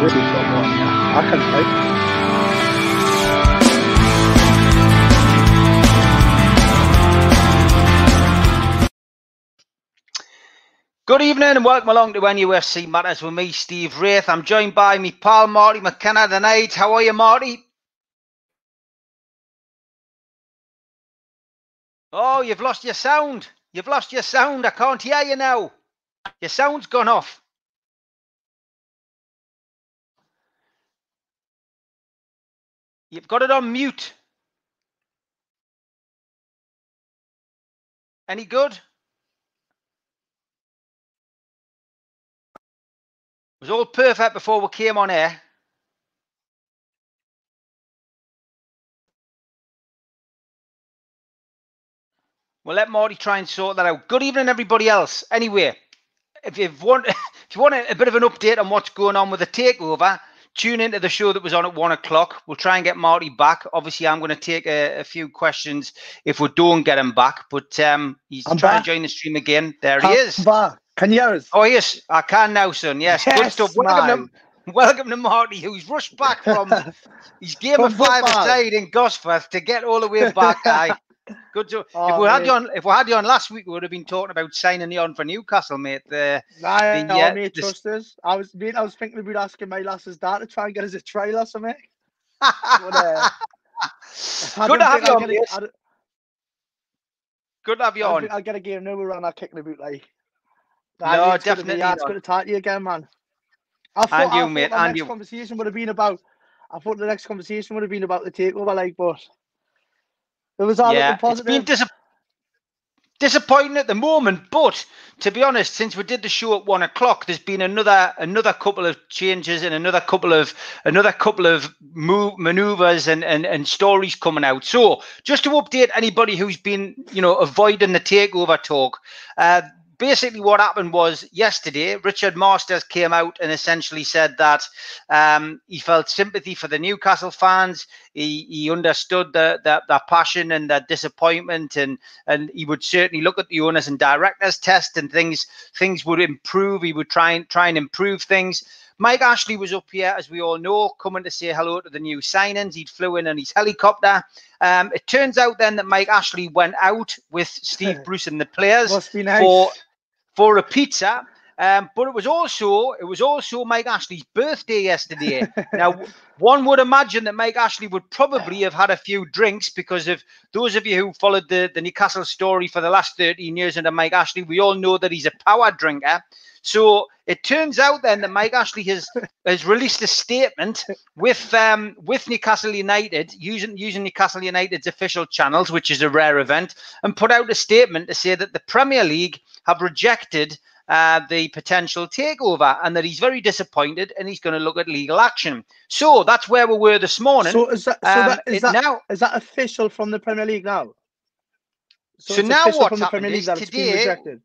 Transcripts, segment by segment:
I can like. Good evening and welcome along to NUFC Matters with me, Steve Wraith. I'm joined by me pal Marty McKenna tonight. How are you, Marty? Oh, you've lost your sound. You've lost your sound. I can't hear you now. Your sound's gone off. You've got it on mute. Any good? It was all perfect before we came on air. We'll let Marty try and sort that out. Good evening, everybody else. Anyway, if you want, if you want a, a bit of an update on what's going on with the takeover, tune into the show that was on at one o'clock. We'll try and get Marty back. Obviously, I'm going to take a, a few questions if we don't get him back. But um, he's I'm trying back. to join the stream again. There he I'm is. back. Can you hear us? Oh yes, I can now, son. Yes, good stuff. Welcome to, welcome to Marty, who's rushed back from his game of five aside in Gosforth to get all the way back. Aye. Good to, if Oh, we had mate. you on, if we had you on last week, we would have been talking about signing you on for Newcastle, mate. The, Nah, The, no, uh, mate, the- trust us. I was, mate, I was thinking about asking my lass's dad to try and get us a trailer or something. But, uh, Good to have you I'll on, a- mate. Good to have you I on. I'll get a game now around that kicking about like. No, it's gonna be- definitely yeah, it's good to talk to you again, man. I thought, And you, I mate, the and next you. conversation would have been about. I thought the next conversation would have been about the takeover, like, but it was all yeah, looking it's been dis- disappointing at the moment, but to be honest, since we did the show at one o'clock, there's been another another couple of changes and another couple of another couple of move, maneuvers and, and and stories coming out. So just to update anybody who's been you know avoiding the takeover talk. Uh, Basically, what happened was yesterday, Richard Masters came out and essentially said that um, he felt sympathy for the Newcastle fans. He, he understood the, the, the passion and the disappointment, and and he would certainly look at the owners and directors test and things things would improve. He would try and try and improve things. Mike Ashley was up here, as we all know, coming to say hello to the new signings. He'd flew in on his helicopter. Um, it turns out then that Mike Ashley went out with Steve Bruce and the players Must be nice. for for a pizza. Um, but it was also it was also Mike Ashley's birthday yesterday. now, one would imagine that Mike Ashley would probably have had a few drinks because of those of you who followed the, the Newcastle story for the last 13 years under Mike Ashley, we all know that he's a power drinker. So it turns out then that Mike Ashley has has released a statement with um with Newcastle United using using Newcastle United's official channels, which is a rare event, and put out a statement to say that the Premier League have rejected uh, the potential takeover and that he's very disappointed and he's going to look at legal action. So that's where we were this morning. So is that so Um, that is that now is that official from the Premier League now? So it's now what's happened is today- rejected.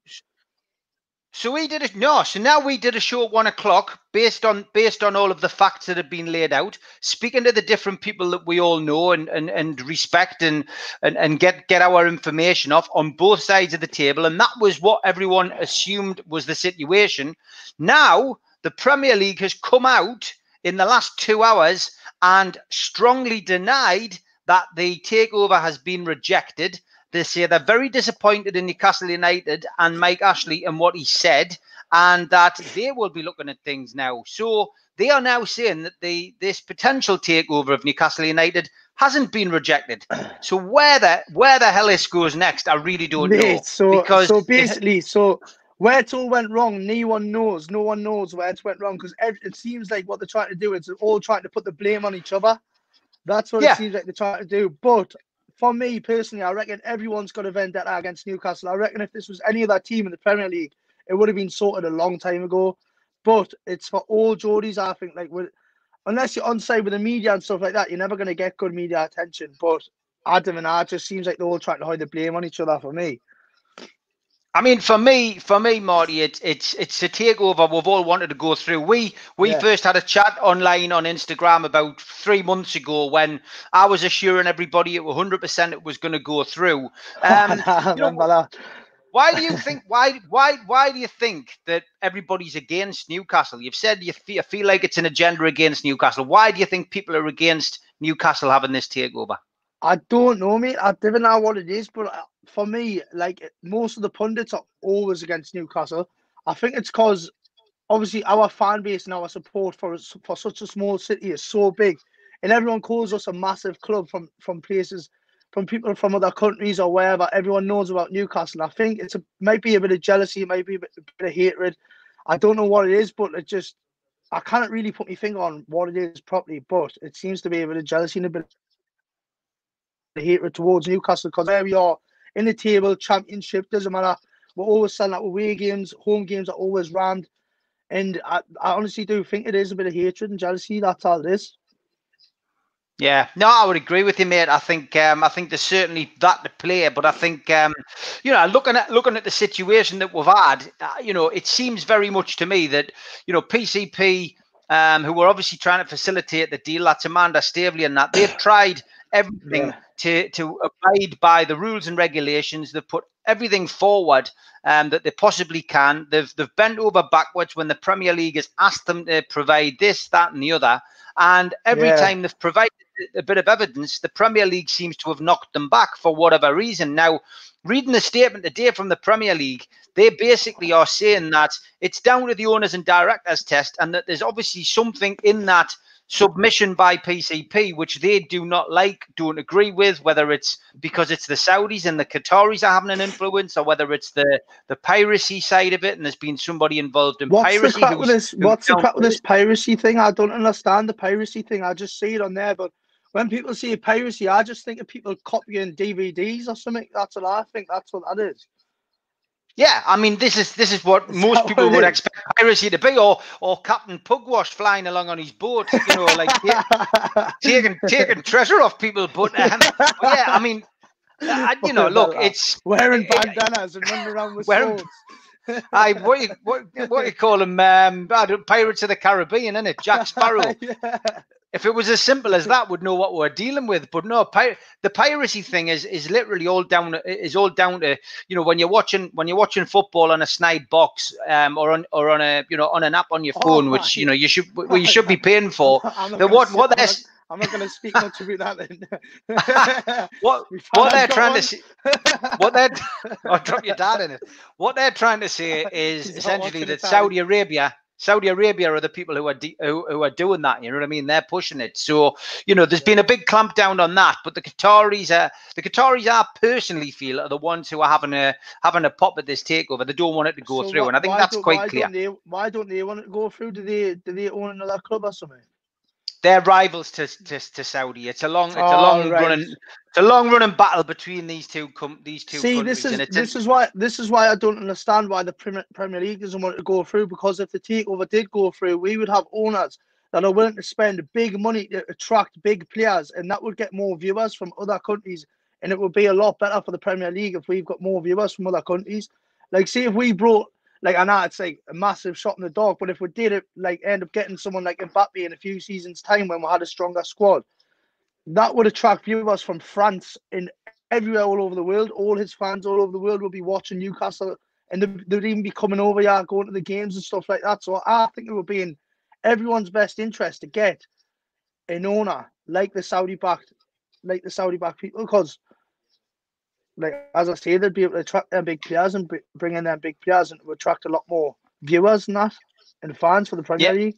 So we did it. No, so now we did a show at one o'clock based on based on all of the facts that have been laid out, speaking to the different people that we all know and and, and respect and, and and get get our information off on both sides of the table, and that was what everyone assumed was the situation. Now the Premier League has come out in the last two hours and strongly denied that the takeover has been rejected. They say they're very disappointed in Newcastle United and Mike Ashley and what he said, and that they will be looking at things now. So they are now saying that the this potential takeover of Newcastle United hasn't been rejected. So where the where the hell this goes next, I really don't know. So because so it- basically, so where it all went wrong, no one knows. No one knows where it went wrong because it seems like what they're trying to do is all trying to put the blame on each other. That's what Yeah. it seems like they're trying to do. But for me personally, I reckon everyone's got a vendetta against Newcastle. I reckon if this was any other team in the Premier League, it would have been sorted a long time ago. But it's for all Geordies, I think. Like, with, unless you're on side with the media and stuff like that, you're never going to get good media attention. But Adam and I just seems like they're all trying to hide the blame on each other for me. I mean, for me, for me, Marty, it's it's it's a takeover we've all wanted to go through. We we Yeah. first had a chat online on Instagram about three months ago when I was assuring everybody it was 100 percent it was going to go through. Um, you know. Why do you think? Why? Why? Why do you think that everybody's against Newcastle? You've said you feel, feel like it's an agenda against Newcastle. Why do you think people are against Newcastle having this takeover? I don't know, mate. I don't know what it is, but for me, like most of the pundits are always against Newcastle. I think it's because obviously our fan base and our support for for such a small city is so big, and everyone calls us a massive club from from places, from people from other countries or wherever. Everyone knows about Newcastle. I think it's a might be a bit of jealousy, maybe a bit, a bit of hatred. I don't know what it is, but it just I can't really put my finger on what it is properly. But it seems to be a bit of jealousy and a bit of hatred towards Newcastle because there we are in the table, championship doesn't matter. We're always selling out away games, home games are always rammed. And I, I honestly do think it is a bit of hatred and jealousy. That's all it is. Yeah, no, I would agree with you, mate. I think um, I think there's certainly that to play, but I think um, you know, looking at looking at the situation that we've had, uh, you know, it seems very much to me that you know PCP, um, who were obviously trying to facilitate the deal, that's Amanda Staveley, and that they've tried everything yeah. To to abide by the rules and regulations. They've put everything forward um, that they possibly can. They've they've bent over backwards when the Premier League has asked them to provide this, that, and the other. And every yeah. time they've provided a bit of evidence, the Premier League seems to have knocked them back for whatever reason. Now, reading the statement today from the Premier League, they basically are saying that it's down to the owners and directors test, and that there's obviously something in that submission by PCP, which they do not like, don't agree with, whether it's because it's the Saudis and the Qataris are having an influence, or whether it's the the piracy side of it, and there's been somebody involved in what's piracy. The with this, what's the crap with this piracy thing? I don't understand the piracy thing. I just see it on there, but when people say piracy, I just think of people copying DVDs or something. That's what I think. That's what that is. Yeah, I mean, this is this is what most people would is? expect piracy to be, or or Captain Pugwash flying along on his boat, you know, like taking taking treasure off people. But, um, but yeah, I mean, you know, look, it's wearing bandanas and running around with wearing, swords. I what you, what, what you call them? Um, Pirates of the Caribbean, isn't it? Jack Sparrow. yeah if it was as simple as that, we'd know what we're dealing with. But no, pir- the piracy thing is is literally all down is all down to you know when you're watching when you're watching football on a snide box um, or on or on a you know on an app on your oh, phone, oh, which you know you should well, you should be paying for. the, what what they're I'm not going to speak much about that then. what what they're trying one. to say, what they're I'll drop your dad in it. What they're trying to say is essentially that Saudi Arabia Saudi Arabia are the people who are de- who, who, are doing that. You know what I mean? They're pushing it. So you know, there's been a big clampdown on that. But the Qataris are the Qataris I personally feel are the ones who are having a having a pop at this takeover. They don't want it to go so through, and I think that's quite clear. Don't they, why don't they want it to go through? Do they do they own another club or something? They're rivals to, to, to Saudi. It's a long, it's a oh, long right. running, it's a long running battle between these two com- these two. See, this is this is why this is why I don't understand why the Premier, Premier League doesn't want to go through. Because if the takeover did go through, we would have owners that are willing to spend big money to attract big players, and that would get more viewers from other countries, and it would be a lot better for the Premier League if we've got more viewers from other countries. Like, see if we brought like I know it's like a massive shot in the dark, but if we did it, like end up getting someone like Mbappe in a few seasons' time when we had a stronger squad, that would attract viewers from France and everywhere all over the world. All his fans all over the world will be watching Newcastle, and they'd even be coming over here, going to the games and stuff like that. So I think it would be in everyone's best interest to get an owner like the Saudi backed, like the Saudi backed people, because like as I say, they'd be able to attract their big players and bring in their big players and attract a lot more viewers and that and fans for the Premier League.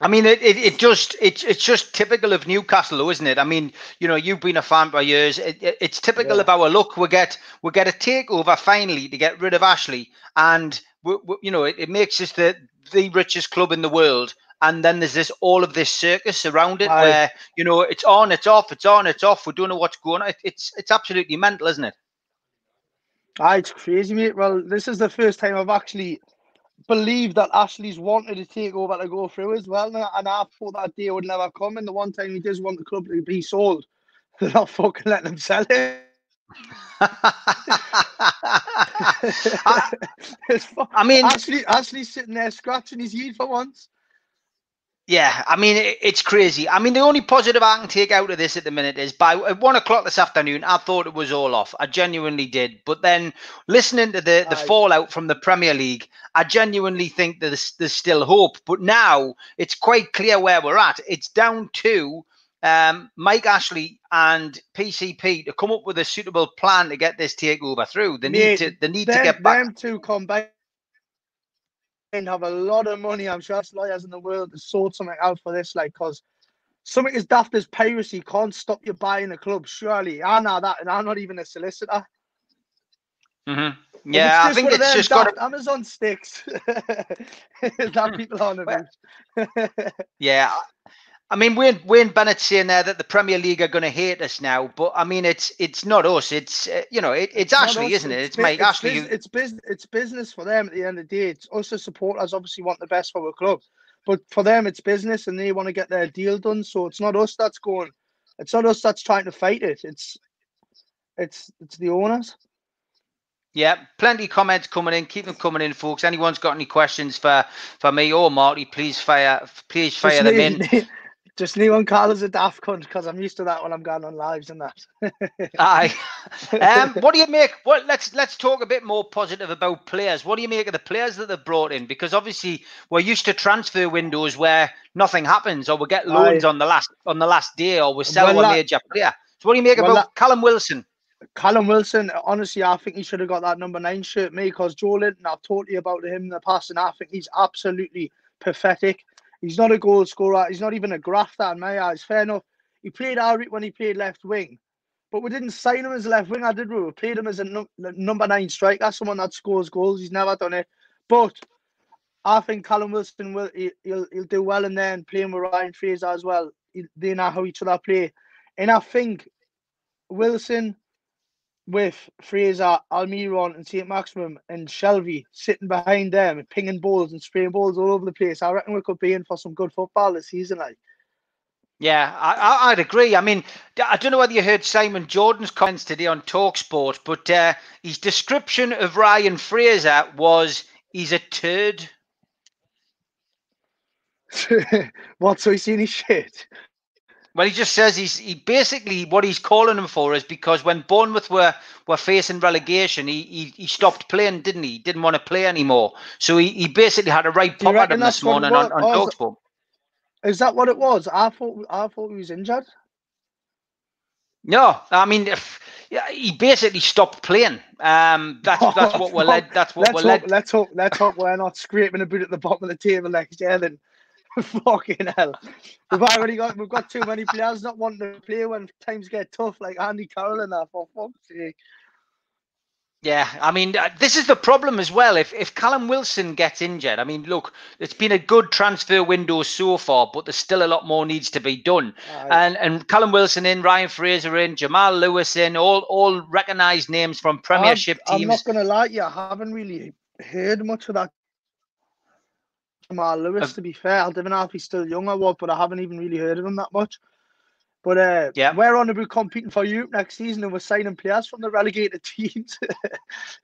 I mean, it, it, it just it's it's just typical of Newcastle, though, isn't it? I mean, you know, you've been a fan for years. It, it, it's typical yeah. of our look. We get we get a takeover finally to get rid of Ashley, and we, we, you know, it, it makes us the the richest club in the world and then there's this all of this circus around it where you know it's on, it's off, it's on, it's off. We don't know what's going on. It, it's it's absolutely mental, isn't it? Ah, it's crazy, mate. Well, this is the first time I've actually believed that Ashley's wanted to take over to go through as well, and I thought that day would never come. And the one time he does want the club to be sold, they're not fucking letting him sell it. I, I mean, Ashley, Ashley's sitting there scratching his head for once. Yeah, I mean it, it's crazy. I mean the only positive I can take out of this at the minute is by at one o'clock this afternoon, I thought it was all off. I genuinely did. But then listening to the the Aye. fallout from the Premier League, I genuinely think that there's, there's still hope. But now it's quite clear where we're at. It's down to um, Mike Ashley and PCP to come up with a suitable plan to get this takeover through. They need Mate, to they need to get back. them two combined have a lot of money. I'm sure there's lawyers in the world to sort something out for this, like, because something as daft as piracy can't stop you buying a club. Surely, I know that, and I'm not even a solicitor. Mhm. Yeah, I think it's just got daft Amazon sticks that people on Well, about. Yeah. I mean, Wayne, Wayne Bennett saying there that the Premier League are going to hate us now, but I mean, it's it's not us. It's uh, you know, it, it's, Ashley, us, isn't it? It's, bu- Mike Ashley. bus- it's business. It's business for them at the end of the day. It's us as supporters obviously want the best for our club, but for them it's business and they want to get their deal done. So it's not us that's going. It's not us that's trying to fight it. It's it's it's the owners. yeah, plenty of comments coming in. Keep them coming in, folks. Anyone's got any questions for for me or Marty? Please fire, please fire Just them in. Just need one call as a daft cunt because I'm used to that when I'm going on lives and that. Aye. Um, what do you make? What let's let's talk a bit more positive about players. What do you make of the players that they've brought in? Because obviously we're used to transfer windows where nothing happens, or we get loans on the last on the last day, or we sell Well, one that- major player. So what do you make well, about Callum Wilson? Callum Wilson, honestly, I think he should have got that number nine shirt, me, because Joelinton, I've talked to you about him in the past, and I think he's absolutely pathetic. He's not a goal scorer. He's not even a grafter in my eyes. Fair enough. He played Alric when he played left wing, but we didn't sign him as left wing. I did. We played him as a num- number nine striker, someone that scores goals. He's never done it. But I think Callum Wilson will he, he'll, he'll do well in there and playing with Ryan Fraser as well. He, they know how each other play, and I think Wilson with Fraser, Almiron, and St. Maximin and Shelvey sitting behind them and pinging balls and spraying balls all over the place. I reckon we could be in for some good football this season. Like, Yeah, I, I, I'd agree. I mean, I don't know whether you heard Simon Jordan's comments today on Talksport, but uh, his description of Ryan Fraser was he's a turd. what? So he's seen his shit. Well, he just says he's he basically what he's calling him for is because when Bournemouth were were facing relegation, he he, he stopped playing, didn't he? He didn't want to play anymore. So he, he basically had a right pop at him this morning on, on Or is. Is that what it was? I thought I thought he was injured. No, I mean, if, yeah, he basically stopped playing. Um, that's that's what we're led. That's what let's we're hope, led. let's hope let's hope we're not scraping a boot at the bottom of the table next year. Then, fucking hell, we've already got we've got too many players not wanting to play when times get tough, like Andy Carroll and that. For fuck's sake. Yeah, I mean, uh, this is the problem as well. If if Callum Wilson gets injured, I mean, look, it's been a good transfer window so far, but there's still a lot more needs to be done. Aye. And and Callum Wilson in, Ryan Fraser in, Jamal Lewis in, all all recognised names from Premiership I'm, I'm not gonna lie to you, I haven't really heard much of that Jamal Lewis. To be fair, I don't know if he's still young or what, but I haven't even really heard of him that much. But uh, Yeah. we're on about competing for Europe next season, and we're signing players from the relegated teams.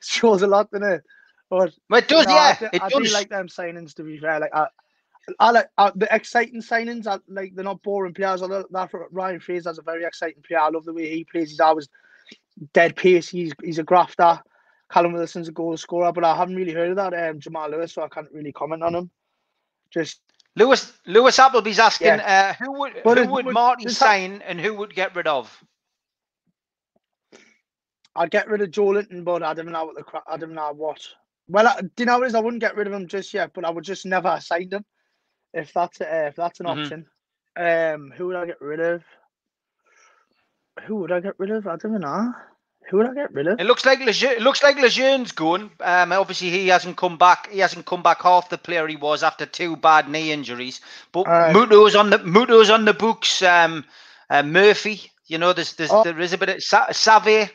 Shows a lot, doesn't it? But Well, it does, no, yeah, I, do, it I do like them signings. To be fair, like I, I like uh, the exciting signings. I, like they're not boring players. I love that Ryan Fraser's a very exciting player. I love the way he plays. He's always dead pace. He's he's a grafter. Callum Wilson's a goal scorer, but I haven't really heard of that um, Jamal Lewis, so I can't really comment on him. Just Lewis Lewis Appleby's asking uh, who would But who would would- ha- sign and who would get rid of? I'd get rid of Joelinton, but I don't know what the cra- I don't know what. Well, I, do you know what it is? I wouldn't get rid of him just yet, but I would just never sign him if that's uh, if that's an Mhm. option. Um, who would I get rid of? Who would I get rid of? I don't know. Who would I get rid of? It looks like Lejeune, it looks like Lejeune's going. Um, obviously he hasn't come back. He hasn't come back half the player he was after two bad knee injuries. But Aye. Muto's on the Muto's on the books. Um, uh, Murphy, you know, there's, there's Oh. there is a bit of Sa- Save.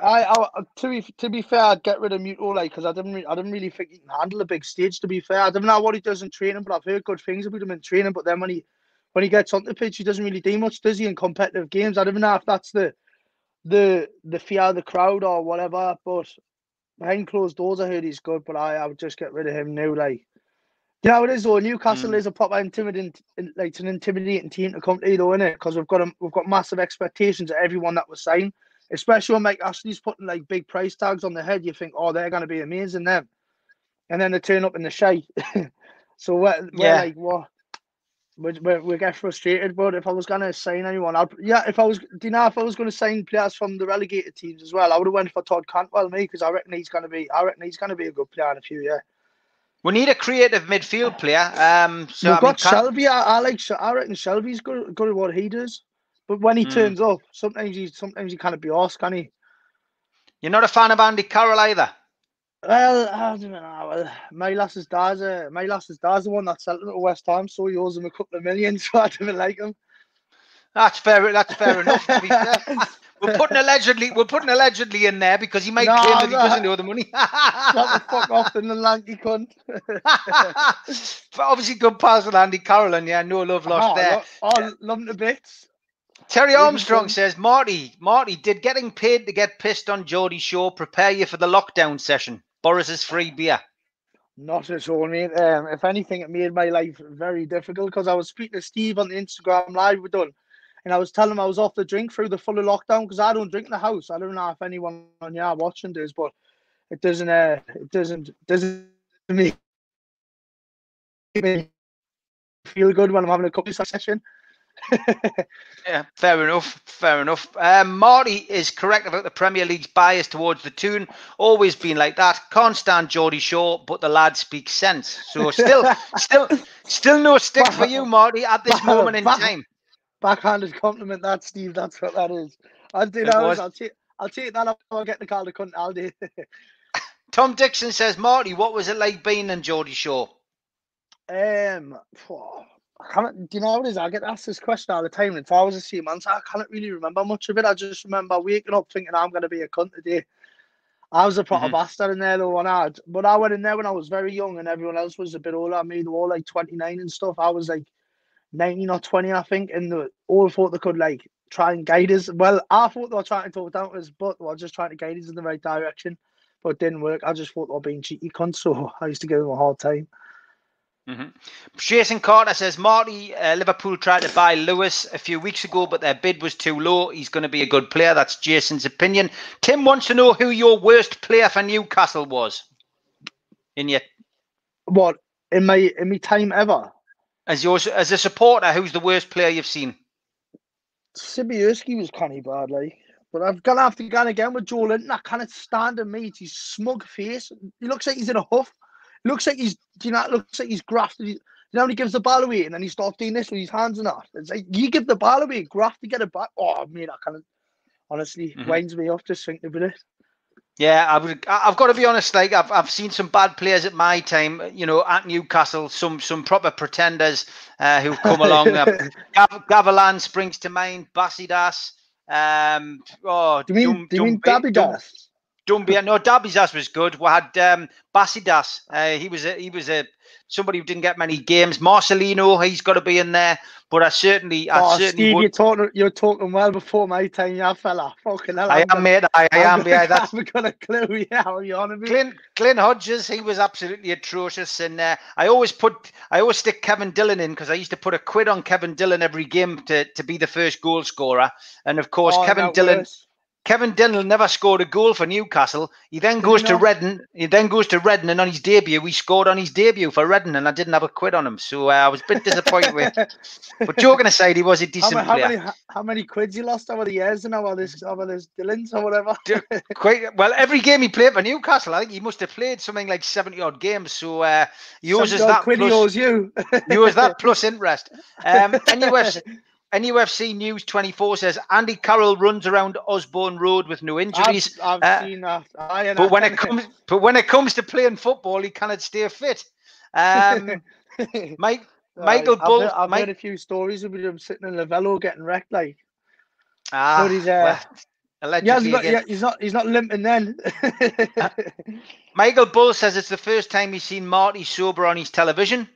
I, I to be to be fair, I'd get rid of Muto like because I didn't re- I didn't really think he can handle a big stage. To be fair, I don't know what he does in training, but I've heard good things about him in training. But then when he when he gets on the pitch, he doesn't really do much, does he? In competitive games, I don't know if that's the the the fear of the crowd or whatever. But behind closed doors, I heard he's good. But I I would just get rid of him now. Like You know, it is though. Newcastle Mm. is a proper intimidating, like it's an intimidating team to come to, though, isn't it? Because we've got a, we've got massive expectations of everyone that was signed, especially when Mike Ashley's putting like big price tags on the head. You think, oh, they're going to be amazing, them, and then they turn up in the shite. so we're, we're Yeah. like, what? We, we, we get frustrated, but if I was gonna sign anyone, I'd yeah. If I was, do you know, if I was gonna sign players from the relegated teams as well, I would have went for Todd Cantwell, me, because I reckon he's gonna be, I reckon he's gonna be a good player in a few years. We need a creative midfield player. Um, so We've I got Can- Shelvey. I, I like. I reckon Shelvey's good, good at what he does. But when he Mm. turns up, sometimes he sometimes he can't be asked, can he? you're not a fan of Andy Carroll either. Well, I don't know. Well, my lass's dad's uh, my dad's the one that sent him to West Ham, so he owes him a couple of million. So I don't like him. That's fair. That's fair enough. Fair. We're putting allegedly. We're putting allegedly in there because he might No, claim that he doesn't know the money. Shut the fuck off, in the lanky cunt. but obviously, good pals with Andy Carroll, and yeah, no love lost oh, there. lo- oh, love him to bits. Terry Armstrong says, Marty, Marty, did getting paid to get pissed on Geordie Shore prepare you for the lockdown session? Boris's free beer. Not at all, mate. Um, if anything, it made my life very difficult because I was speaking to Steve on the Instagram live we done, and I was telling him I was off the drink through the full of lockdown because I don't drink in the house. I don't know if anyone on your watching does, but it doesn't. Uh, it doesn't doesn't make me feel good when I'm having a coffee session. Yeah, fair enough. Fair enough. Um, Marty is correct about the Premier League's bias towards the Toon. Always been like that. Can't stand Geordie Shore, but the lad speaks sense. So still, still, still no stick for you, Marty, at this moment in Back- time. Backhanded compliment, that Steve. That's what that is. I'll do that. I'll take. I'll take that. I'll get the call to cunt. I'll do. Tom Dixon says, Marty, what was it like being in Geordie Shore? Um, I can't. Do you know what it is? I get asked this question all the time. and If I was a same answer, I can't really remember much of it. I just remember waking up thinking I'm going to be a cunt today. I was a proper Mhm. bastard in there though, when I had, but I went in there when I was very young, and everyone else was a bit older. than me. they were all like 29 and stuff. I was like 19 or 20, I think, and they all thought they could like try and guide us. Well, I thought they were trying to talk down to us, but they were just trying to guide us in the right direction. But it didn't work. I just thought they were being cheeky cunts, so I used to give them a hard time. Hmm Jason Carter says Marty uh, Liverpool tried to buy Lewis a few weeks ago, but their bid was too low. He's going to be a good player. That's Jason's opinion. Tim wants to know who your worst player for Newcastle was. In your What in my in my time ever? as yours as a supporter, who's the worst player you've seen? Sibierski was kind of bad, like. But I've have to go again with Joelinton. I can't stand him, mate. His smug face. He looks like he's in a huff. Looks like he's, do you know, it looks like he's grafted. You know, he gives the ball away and then he starts doing this with his hands and that. It's like you give the ball away, graft to get it back. Oh, mate, I can't. Honestly, Mhm. winds me off just thinking about it. Yeah, I would. I've got to be honest. Like I've, I've seen some bad players at my time. You know, at Newcastle, some some proper pretenders uh, who've come along. Uh, Gav- Gavilan springs to mind. Bassedas. Um, oh, do you mean, Dum- do you mean Dumbi- Dabby Dum- Das? Dumbia, no, Dabizas was good. We had um, Bassedas. Uh, he was a, he was a somebody who didn't get many games. Marcelino, he's got to be in there. But I certainly, I Oh, certainly Steve, would. you're talking, you're talking well before my time, yeah, fella. Fucking hell. I I'm am, gonna- mate. I, I am. gonna- Yeah, that's haven't got a clue. Yeah, are you on about? Glenn, Glenn Hodges, he was absolutely atrocious, and uh, I always put, I always stick Kevin Dillon in because I used to put a quid on Kevin Dillon every game to, to be the first goal scorer, and of course Oh, Kevin Dillon, worse. Kevin Dillon never scored a goal for Newcastle. He then Did goes to? Reading. He then goes to Reading, and on his debut, he scored on his debut for Reading, and I didn't have a quid on him, so uh, I was a bit disappointed with. But joking aside, he was a decent ma- how player. many how, how many quids you lost over the years and over this over this Dillons or whatever? Quite well. Every game he played for Newcastle, I think he must have played something like seventy odd games. So uh, he owes us that. quid he plus- owes you. He was that plus interest. Um, NUFC News 24 says Andy Carroll runs around Osborne Road with no injuries, I've, I've uh, seen that. And but when it comes, but when it comes to playing football, he cannot stay fit. Um, Mike, Michael I've Bull- heard- I've Mike- heard a few stories of him sitting in the velo getting wrecked. Like, ah, but he's uh, well, he hasn't allegedly got, yeah, he's not he's not limping then. Michael Bull says it's the first time he's seen Marty sober on his television.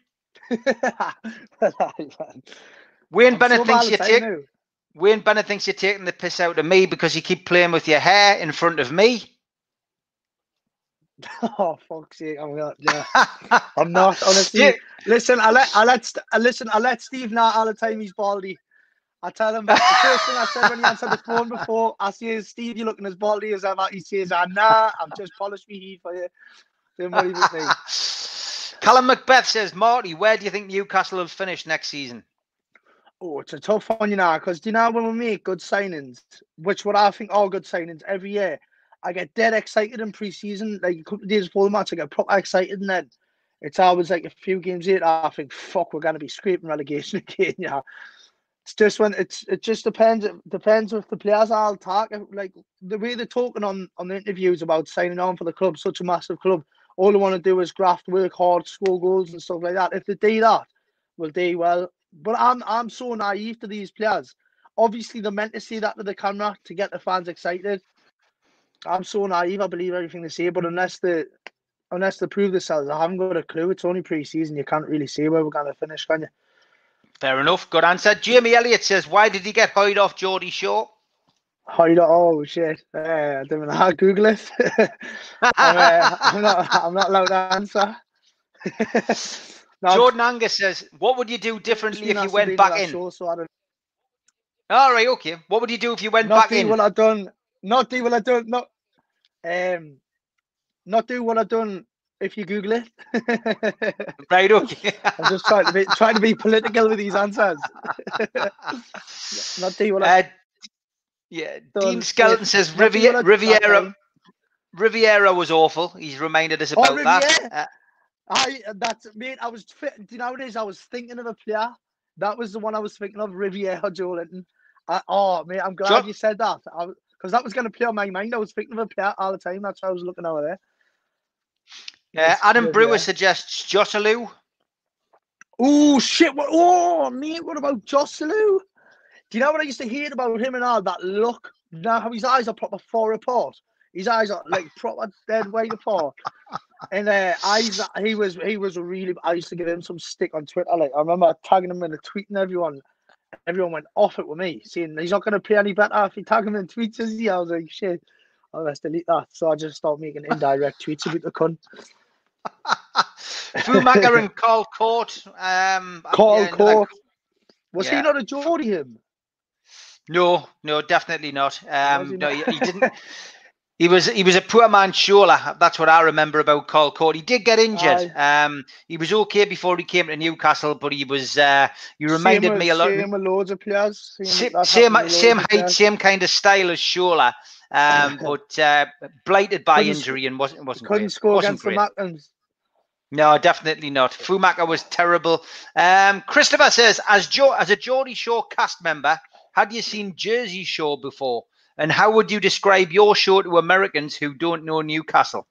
Wayne Bennett thinks you take Wayne Bennett thinks you're taking the piss out of me because you keep playing with your hair in front of me. Oh fuck's sake! I'm not. Yeah, I'm not. Honestly, Yeah. listen. I let I let I listen. I let Steve know all the time he's baldy. I tell him the first thing I said when he answered the phone before. I say, "Steve, you looking as baldy as ever." He says, "Ah, nah, I've just polished me heat for you." Don't worry about me. Callum Macbeth says, Marty, where do you think Newcastle will finish next season? Oh, it's a tough one, you know, because you know when we make good signings, which what I think are good signings every year, I get dead excited in pre-season. Like a couple days before the match, I get proper excited, and then it's always like a few games later, I think, fuck, we're gonna be scraping relegation again. Yeah, it's just when it's it just depends. It depends if the players are talk like the way they're talking on on the interviews about signing on for the club, such a massive club. All they want to do is graft, work hard, score goals and stuff like that. If they do that, will do well. But I'm I'm so naive to these players. Obviously, they're meant to say that to the camera to get the fans excited. I'm so naive. I believe everything they say, but unless they unless they prove themselves, I haven't got a clue. It's only pre-season. You can't really see where we're going to finish, can you? Fair enough. Good answer. Jamie Elliott says, why did he get hired off Geordie Shore? You Oh shit! Uh, I don't know how to Google it. I'm, uh, I'm not. I'm not allowed to answer. no, I'm Jordan Angus says, what would you do differently if you went back in? show, so I don't All right, okay. What would you do if you went not back do in? what I done. Not do what I done. Not um, not do what I done. If you Google it, Right, okay. I'm just trying to be trying to be political with these answers. not do what I Uh, yeah, done. Dean Skeleton Yes, says not Riviera, what I done that Riviera. Riviera was awful. He's reminded us Oh, about that. Uh, I that's mate. I was fit. Do you know what it is? I was thinking of a player. That was the one I was thinking of, Riviera Joelinton. I, oh mate, I'm glad Sure. you said that. Because that was going to play on my mind. I was thinking of a player all the time. That's why I was looking over there. uh, Yes, Adam Brewer suggests Joselu. Oh shit! What? Oh mate, what about Joselu? Do you know what I used to hear about him and all that look? Now how his eyes are proper far apart. His eyes are like proper dead weight apart. And uh, eyes, he was he was a really. I used to give him some stick on Twitter. Like I remember tagging him in a tweet, and everyone, everyone went off it with me, saying he's not going to play any better if you tag him in tweets. Is he? I was like, shit. Oh, let's delete that. So I just started making indirect tweets about the cunt. Fumaca and Carl Cort. Um, Carl Cort. Was yeah. he not a Geordie him? No, no, definitely not. Um, no, he, he didn't. He was he was a poor man Shola. That's what I remember about Carl Cort. He did get injured. Um, he was okay before he came to Newcastle, but he was. Uh, you reminded me a lot. Same with loads of players. Same, Same, same, happened with same loads of height, players. same kind of style as Shola, um, but uh, blighted by Couldn't injury and wasn't wasn't Couldn't great. score wasn't against the great. No, definitely not. Fumaca was terrible. Um, Christopher says, as Joe, as a Geordie Shore cast member, had you seen Jersey Shore before? And how would you describe your show to Americans who don't know Newcastle?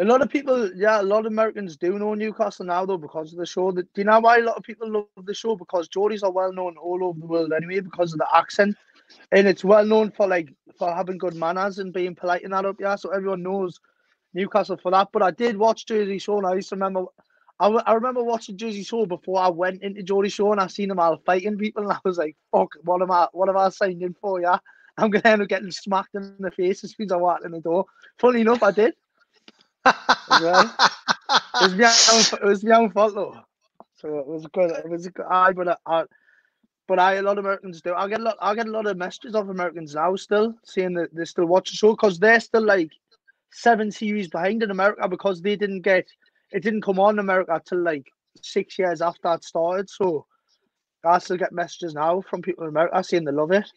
A lot of people, yeah, a lot of Americans do know Newcastle now though because of the show. Do you know why a lot of people love the show? Because Geordies are well known all over the world anyway because of the accent, and it's well known for like for having good manners and being polite and that up yeah. So everyone knows Newcastle for that. But I did watch Jersey Shore, and I used to remember. I, I remember watching Jersey Shore before I went into Geordie Shore, and I seen them all fighting people, and I was like, "Fuck, what am I? What have I signed in for? Yeah, I'm gonna end up getting smacked in the face as soon as I walk in the door." Funny enough, I did. It was my own, it was my own fault though. So it was good. It was good. I but I, I, but I a lot of Americans do. I get a lot. I get a lot of messages of Americans now still saying that they still watch the show because they're still like seven series behind in America because they didn't get it didn't come on in America till like six years after it started. So I still get messages now from people in America saying they love it.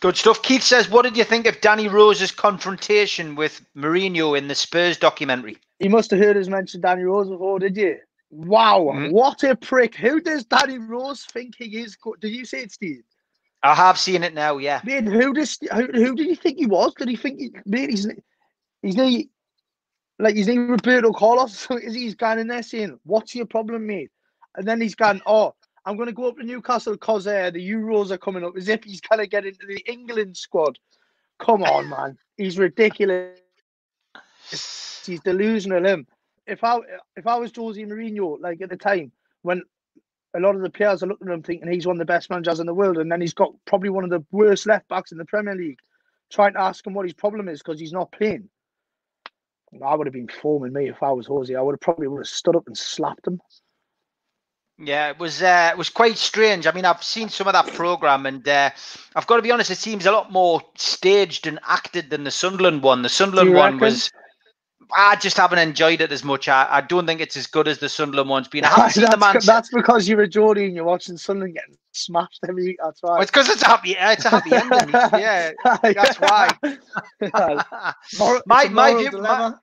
Good stuff. Keith says, what did you think of Danny Rose's confrontation with Mourinho in the Spurs documentary? You must have heard us mention Danny Rose before, did you? Wow, Mhm. what a prick! Who does Danny Rose think he is? Did you see it, Steve? I have seen it now, yeah. Man, who does who, who did he think he was? Did he think he, man, he's he's not like he's not Roberto Carlos? So is he- he's gone in there saying, "What's your problem, mate?" And then he's gone, "Oh, I'm going to go up to Newcastle because uh, the Euros are coming up." As if he's going to get into the England squad. Come on, man, he's ridiculous. He's delusional. Him. If I if I was Jose Mourinho, like at the time when a lot of the players are looking at him thinking he's one of the best managers in the world, and then he's got probably one of the worst left backs in the Premier League, trying to ask him what his problem is because he's not playing. I would have been foaming me if I was Hosie. I would have probably would have stood up and slapped him. Yeah, it was uh, it was quite strange. I mean, I've seen some of that program, and uh, I've got to be honest, it seems a lot more staged and acted than the Sunderland one. The Sunderland one was. I just haven't enjoyed it as much. I, I don't think it's as good as the Sunderland one's been. I haven't seen the man. That's because you're a Geordie and you're watching Sunderland getting smashed every week. That's why. Well, it's because it's a happy. It's a happy ending. yeah, that's why. my my view. My,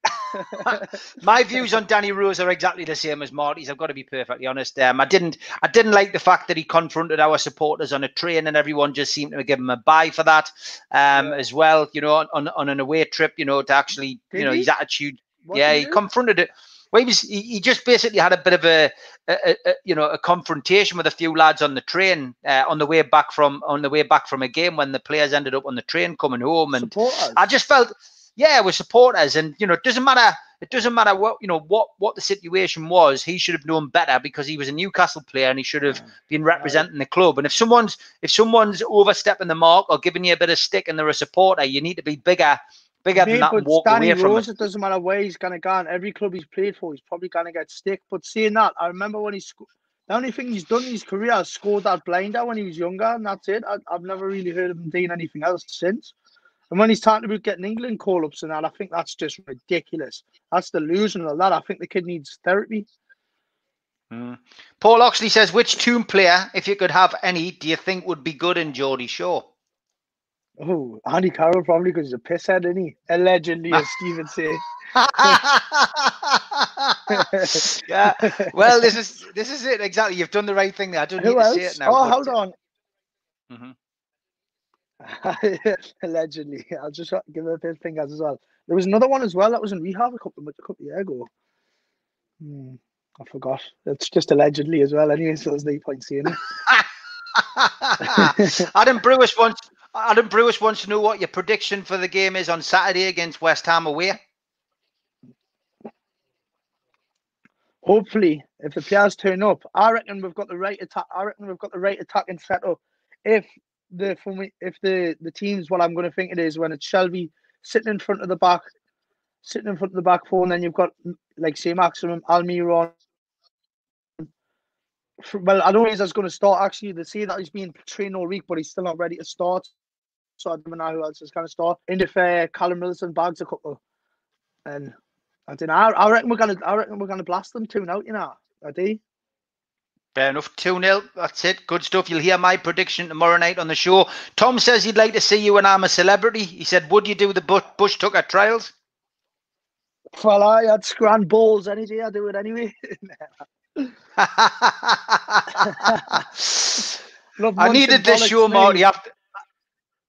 my, views on Danny Rose are exactly the same as Marty's. I've got to be perfectly honest. Um, I didn't. I didn't like the fact that he confronted our supporters on a train, and everyone just seemed to give him a buy for that. Um, yeah. as well, you know, on, on an away trip, you know, to actually, Did you know, he? his attitude. What yeah, he confronted it. Well, he was he, he, just basically had a bit of a, a, a, you know a confrontation with a few lads on the train uh, on the way back from on the way back from a game when the players ended up on the train coming home and supporters. I just felt yeah we're supporters and you know it doesn't matter it doesn't matter what you know what what the situation was he should have known better because he was a Newcastle player and he should have been representing the club and if someone's if someone's overstepping the mark or giving you a bit of stick and they're a supporter you need to be bigger bigger than that walk Danny away Rose, it. it. doesn't matter where he's going to go. And every club he's played for, he's probably going to get stick. But seeing that, I remember when he scored. The only thing he's done in his career is scored that blinder when he was younger, and that's it. I, have never really heard of him doing anything else since. And when he's talking about getting England call ups and that, I think that's just ridiculous. That's delusional. of that. I think the kid needs therapy. Mm. Paul Oxley says, which Toon player, if you could have any, do you think would be good in Geordie Shore? Oh, Andy Carroll probably because he's a pisshead, isn't he? Allegedly, as Stephen say. yeah. Well, this is this is it exactly. You've done the right thing there. I don't Who need else? to say it now. Oh, hold on. Mm-hmm. Allegedly, I'll just give it a bit fingers as well. There was another one as well that was in rehab a couple of, a couple of years ago. Hmm, I forgot. It's just allegedly as well. Anyway, so there's no point saying it. Adam Brewis wants Adam Brewis wants to know what your prediction for the game is on Saturday against West Ham away. Hopefully, if the players turn up, I reckon we've got the right attack. I reckon we've got the right attacking setup. If the for me, if the the teams, what I'm going to think it is when it's Shelvey sitting in front of the back, sitting in front of the back four, and then you've got like St. Maximin Almiron well, I don't know he's going to start. Actually, they say that he's been trained all week, but he's still not ready to start so I don't know who else is going to start. In the fair, Callum Wilson bags a couple, and I don't know. I, I reckon we're gonna. I reckon we're gonna blast them two out. You know, I do. Fair enough. 2 0. That's it. Good stuff. You'll hear my prediction tomorrow night on the show. Tom says he'd like to see you when I'm a celebrity. He said, Would you do the Bush, Bush Tucker trials? Well, I had scran balls any day. I do it anyway. I needed this show, Marty. After,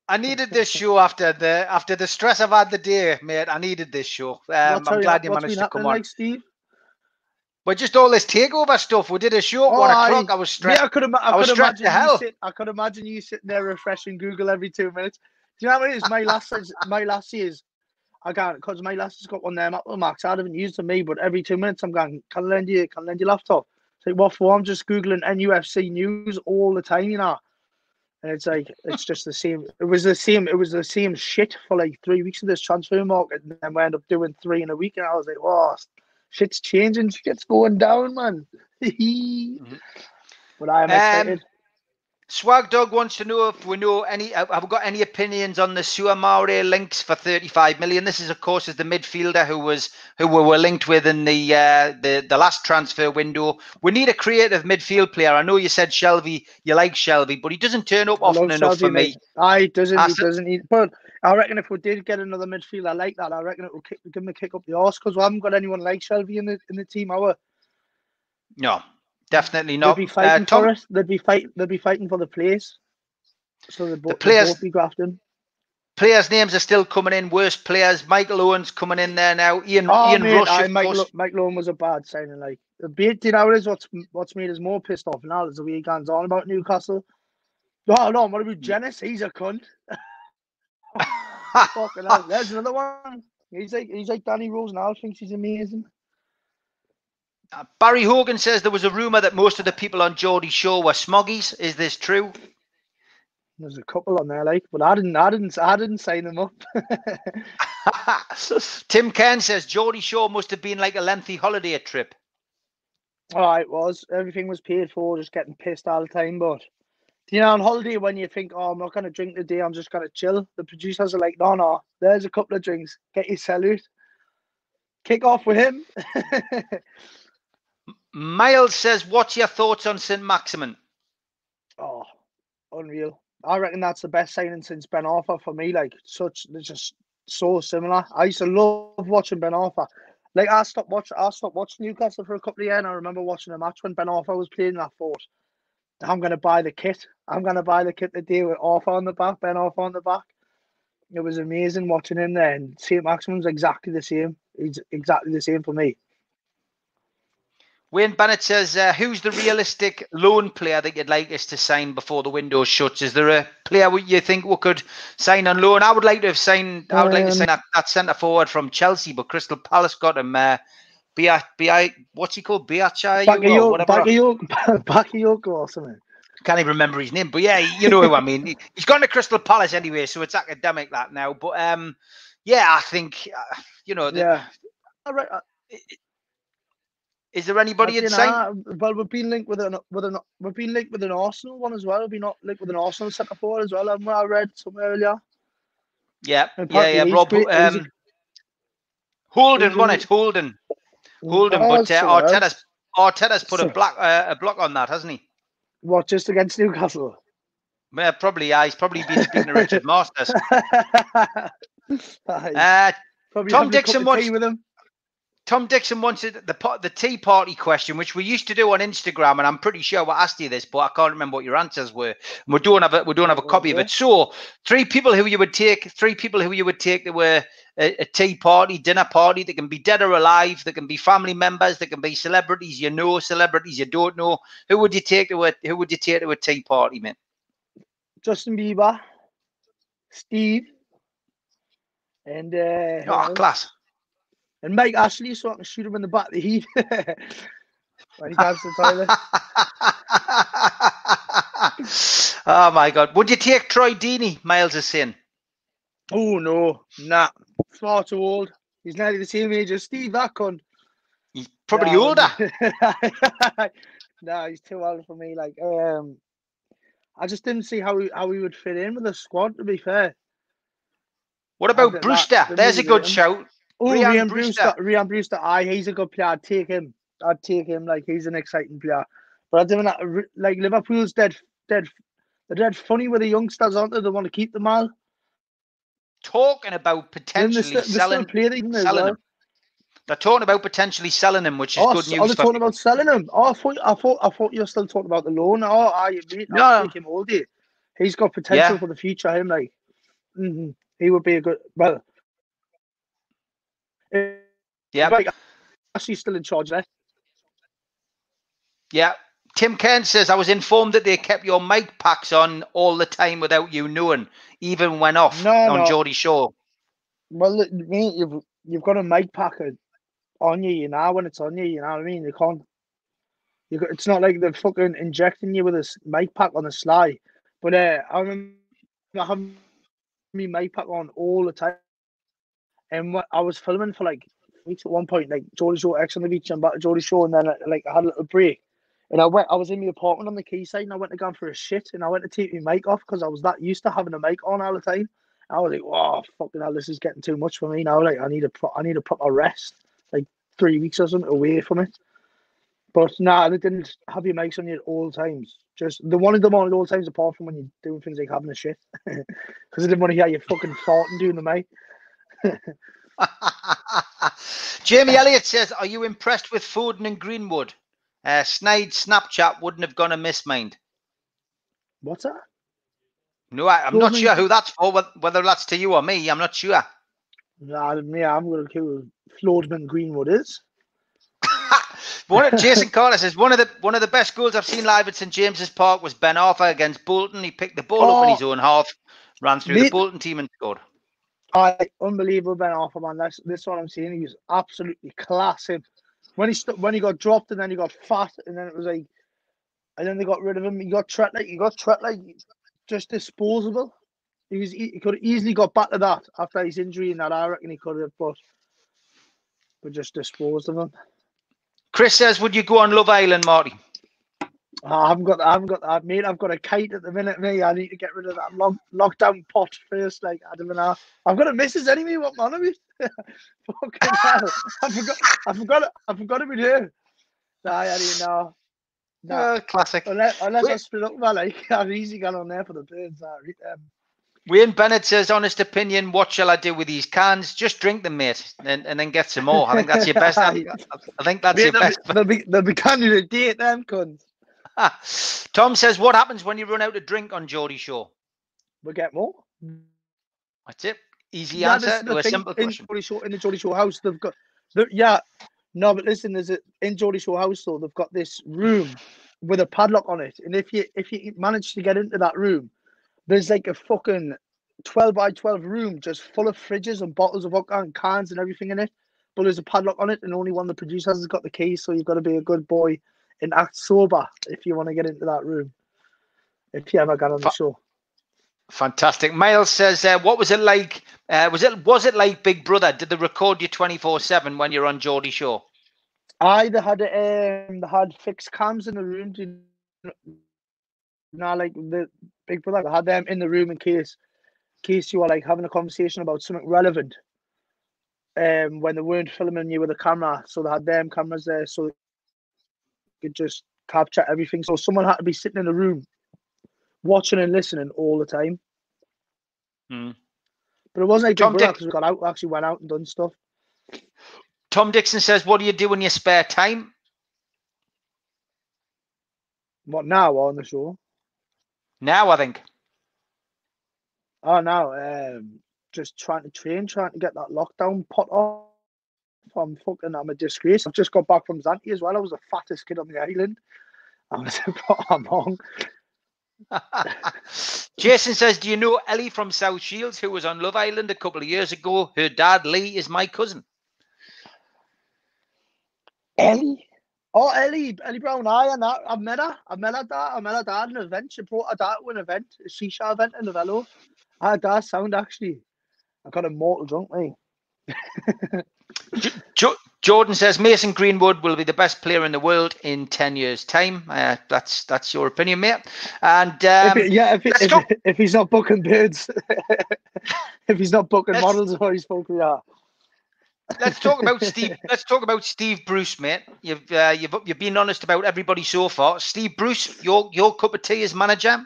I needed this show after the after the stress I've had the day, mate. I needed this show. Um, I'm glad you managed to come on. Like, Steve? But just all this takeover stuff. We did a show at oh, one o'clock. I, I was stressed. Yeah, I could, ima- I, I was could imagine hell. Sit, I could imagine you sitting there refreshing Google every two minutes. Do you know what it is? My last my last year's I can't because my last has got one there Apple Max. I haven't used them me, but every two minutes I'm going, can I lend you can I lend your laptop? It's like what for? I'm just Googling NUFC news all the time, you know and it's like it's just the same. It was the same. It was the same shit for like three weeks of this transfer market, and then we end up doing three in a week, and I was like, "Oh, shit's changing. Shit's going down, man." mm-hmm. But I am um, excited. Swag Dog wants to know if we know any. Have we got any opinions on the Soumaré links for 35 million? This is, of course, is the midfielder who was who we were linked with in the uh, the the last transfer window. We need a creative midfield player. I know you said Shelvey, you like Shelvey, but he doesn't turn up often enough Shelvey, for me. I doesn't. he doesn't. He, but I reckon if we did get another midfielder like that, I reckon it will kick, give him a kick up the arse because we haven't got anyone like Shelvey in the in the team. Our no, Definitely not. They'd be fighting uh, Tom, for us. They'd be fight. They'd be fighting for the place. So the, the players both be grafting. Players' names are still coming in. Worst players. Michael Owen's coming in there now. Ian oh, Ian mate, Rush. Michael, Michael Owen was a bad signing. Like the bit, you know, is what's what's made us more pissed off now is the way he goes on about Newcastle. Oh no, what about Jenas? He's a cunt. Fucking hell. There's another one. He's like he's like Danny Rose now. Thinks he's amazing. Barry Hogan says there was a rumor that most of the people on Geordie Shore were smoggies. Is this true? There's a couple on there, like, but I didn't, I didn't, I didn't sign them up. Tim Kern says Geordie Shore must have been like a lengthy holiday trip. Oh, it was. Everything was paid for. Just getting pissed all the time. But you know, on holiday when you think, "Oh, I'm not gonna drink today. I'm just gonna chill," the producers are like, "No, no. There's a couple of drinks. Get your salute. Kick off with him." Miles says, "What's your thoughts on St Maximin?" Oh, unreal. I reckon that's the best signing since Ben Arfa for me. Like such, they're just so similar. I used to love watching Ben Arfa. Like I stopped watching, I stopped watching Newcastle for a couple of years, and I remember watching a match when Ben Arfa was playing. And I thought, I'm gonna buy the kit. I'm gonna buy the kit today with Arfa on the back, Ben Arfa on the back. It was amazing watching him there, and St Maximin's exactly the same. He's exactly the same for me. Wayne Bennett says, uh, "Who's the realistic loan player that you'd like us to sign before the window shuts? Is there a player you think we could sign on loan? I would like to have signed. I would like to sign that, that centre forward from Chelsea, but Crystal Palace got him. Uh, Bi, Bi, what's he called? Whatever. Bakayoko or something. Can't even remember his name, but yeah, you know who I mean. He's gone to Crystal Palace anyway, so it's academic that now. But um, yeah, I think uh, you know. The, yeah. All right. Is there anybody you'd say? Well, we've been linked with an with an we've been linked with an Arsenal one as well. We've been linked with an Arsenal centre forward as well. haven't we? I read somewhere earlier. Yeah, yeah, yeah. Rob um, Holden won it. Holden, Holden. Oh, but uh, Arteta's Arteta's put so, a block uh, a block on that, hasn't he? What just against Newcastle? Yeah, probably. Yeah, he's probably been speaking to Richard Masters. uh, Tom Dixon watched with him. Tom Dixon wanted the the tea party question, which we used to do on Instagram, and I'm pretty sure we asked you this, but I can't remember what your answers were. And we don't have a we don't have a copy of it. So, three people who you would take, three people who you would take that were a, a tea party, dinner party. They can be dead or alive. They can be family members. They can be celebrities you know, celebrities you don't know. Who would you take to a Who would you take to a tea party, man? Justin Bieber, Steve, and uh, oh, class and Mike Ashley so I can shoot him in the back of the heat when he to the toilet. oh my god. Would you take Troy Deeney, Miles is saying? Oh no, nah. Far too old. He's nearly the same age as Steve that He's probably nah, older. no, he's too old for me. Like, um, I just didn't see how he, how he would fit in with the squad. To be fair. What about Brewster? There's a good shout. Oh, Ryan, Brewster. Brewster. Ryan Brewster. Aye, he's a good player. I'd take him. I'd take him. Like he's an exciting player. But I don't like Liverpool's dead, dead. They're dead funny with the youngsters, aren't they? They want to keep them all. Talking about potentially they're, they're selling, selling well. them. They're talking about potentially selling him, which is oh, good news. Oh, they're talking about selling him. Oh, I thought, I thought, I thought you're still talking about the loan. Oh, I mate, no, take him all day. He's got potential yeah. for the future. Him like, mm-hmm. he would be a good. Well, yeah. Like, actually still in charge there. Yeah. Tim Kent says, I was informed that they kept your mic packs on all the time without you knowing, even when off no, on no. Geordie Shore. Well, mate, you've you've got a mic pack on you, you know, when it's on you, you know what I mean? You can't. You got, it's not like they're fucking injecting you with a mic pack on the sly. But uh, I remember having my mic pack on all the time and what I was filming for like weeks at one point, like Geordie Shore X on the beach and back to Geordie Shore, and then like I had a little break. And I went, I was in my apartment on the quayside, and I went to go for a shit, and I went to take my mic off because I was that used to having a mic on all the time. I was like, "Wow, fucking hell, this is getting too much for me now. Like, I need a, pro- I need a proper rest, like three weeks or something away from it." But nah, they didn't have your mics on you at all times. Just the one of them on at all times, apart from when you're doing things like having a shit, because I didn't want to hear you fucking farting doing the mic. Jamie Elliott says, "Are you impressed with Foden and Greenwood? Uh, Snide Snapchat wouldn't have gone amiss, mind." What's that? No, I, am not sure who that's for. Whether that's to you or me, I'm not sure. Nah, me, I'm going to kill Floodman Greenwood is. one of, Jason Carter says one of the one of the best goals I've seen live at St James's Park was Ben Arfa against Bolton. He picked the ball oh, up in his own half, ran through the Bolton team and scored. I unbelievable Ben Arfa man. That's this what I'm seeing. He was absolutely class. when he st- when he got dropped and then he got fat and then it was like, and then they got rid of him. He got Tretley. He got Tretley. just disposable. He was he could have easily got back to that after his injury and that. I reckon he could have, but we just disposed of him. Chris says, "Would you go on Love Island, Marty?" I haven't got, I haven't got that, mate. I've got a kite at the minute, me. I need to get rid of that lock, lockdown pot first. Like I don't know. I've got a missus anyway. What man of it? Fucking hell! I forgot. I forgot. I forgot it with her. Nah, I didn't know. No, uh, classic. Unless, unless I split up my like, I've easy gone on there for the birds. I read them. Wayne Bennett says, honest opinion, what shall I do with these cans? Just drink them, mate, and, and then get some more. I think that's your best. I, I think that's mate, your they'll best. Be, they'll be, they'll be canning a date, them cunts. Tom says, what happens when you run out of drink on Geordie Shore? We get more. That's it. Easy yeah, answer to a simple in question. Geordie Shore, in the Geordie Shore house, they've got, yeah, no, but listen, there's a, in Geordie Shore house, though, they've got this room with a padlock on it. And if you if you manage to get into that room, there's like a fucking 12 by 12 room just full of fridges and bottles of vodka and cans and everything in it. But there's a padlock on it, and only one of the producers has got the key. So you've got to be a good boy and act sober if you want to get into that room. If you ever got on the show. Fantastic. Miles says, uh, "What was it like? Uh, was it was it like Big Brother? Did they record you twenty four seven when you're on Geordie Shore?" I they had um they had fixed cams in the room. To, not like the Big Brother. They had them in the room in case in case you were like having a conversation about something relevant. Um, when they weren't filming you with a camera, so they had them cameras there, so could just capture everything. So someone had to be sitting in the room, watching and listening all the time. Mm. But it wasn't like Tom Dick- because we got out, we actually went out and done stuff. Tom Dixon says, "What do you do in your spare time?" What now on the show? Now I think. Oh, now um, just trying to train, trying to get that lockdown pot off. I'm fucking, I'm a disgrace. I've just got back from Zante as well. I was the fattest kid on the island. I was I'm on. Jason says, "Do you know Ellie from South Shields, who was on Love Island a couple of years ago? Her dad Lee is my cousin." Ellie. Oh, Ellie, Ellie Brown, I and that. I've met her. I've met her dad. I met her dad at an event. She brought her dad to an event, a shisha event in the Velo. Her dad sound actually. I got a mortal drunk, mate. Jordan says Mason Greenwood will be the best player in the world in ten years' time. Uh, that's that's your opinion, mate. And um, if it, yeah, if, it, if, if, he's not booking birds, if he's not booking let's, models, what he's supposed to let's talk about Steve. Let's talk about Steve Bruce, mate. You've uh, you've you've been honest about everybody so far. Steve Bruce, your your cup of tea as manager.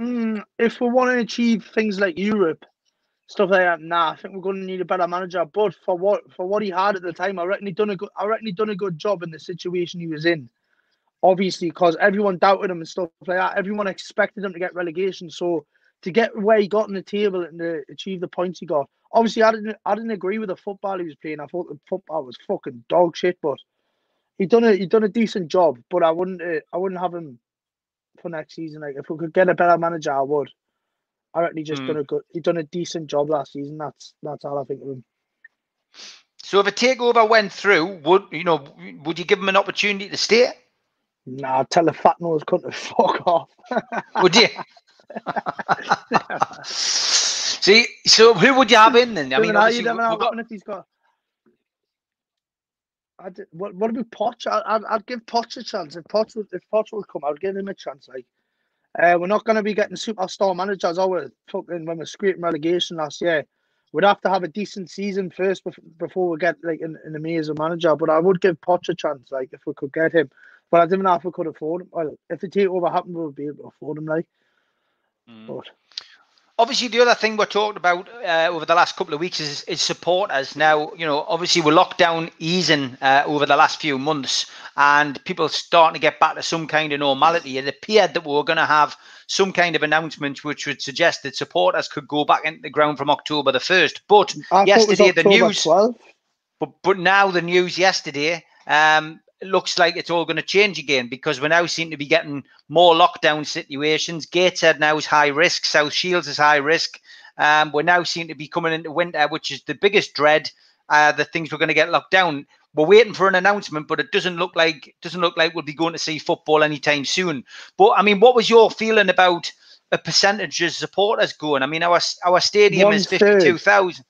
Mm, if we want to achieve things like Europe, stuff like that, nah, I think we're going to need a better manager. But for what for what he had at the time, I reckon he done a good. I reckon he done a good job in the situation he was in. Obviously, because everyone doubted him and stuff like that. Everyone expected him to get relegation. So to get where he got on the table and to achieve the points he got, obviously I didn't I didn't agree with the football he was playing. I thought the football was fucking dog shit, but he done a he done a decent job. But I wouldn't uh, I wouldn't have him for next season. Like if we could get a better manager, I would. I reckon he just mm. done a good he done a decent job last season. That's that's all I think of him. So if a takeover went through, would you know would you give him an opportunity to stay? Nah, tell the fat nose cunt to fuck off. would you? See, so who would you have in then? I mean, you never know got... if he's got. I'd, what, what about Poch? I'd, I'd give Poch a chance. If Poch would, if Poch would come, I'd give him a chance. Like, uh, we're not going to be getting superstar managers. Our fucking when we're scraping relegation last year, we'd have to have a decent season first before we get like in, in the me as a manager. But I would give Poch a chance, like if we could get him. But I didn't know if we could afford him. Well, if the takeover happened, we would be able to afford him. Like, mm. but obviously the other thing we're talking about uh, over the last couple of weeks is, is supporters now you know obviously we're locked down easing uh, over the last few months and people starting to get back to some kind of normality it appeared that we were going to have some kind of announcement which would suggest that supporters could go back into the ground from october the 1st but I yesterday the news 12. but, but now the news yesterday um, it looks like it's all going to change again because we now seem to be getting more lockdown situations. Gateshead now is high risk. South Shields is high risk. Um, we're now seem to be coming into winter, which is the biggest dread. Uh, the things we're going to get locked down. We're waiting for an announcement, but it doesn't look like doesn't look like we'll be going to see football anytime soon. But I mean, what was your feeling about a percentage of supporters going? I mean, our our stadium One is fifty two thousand.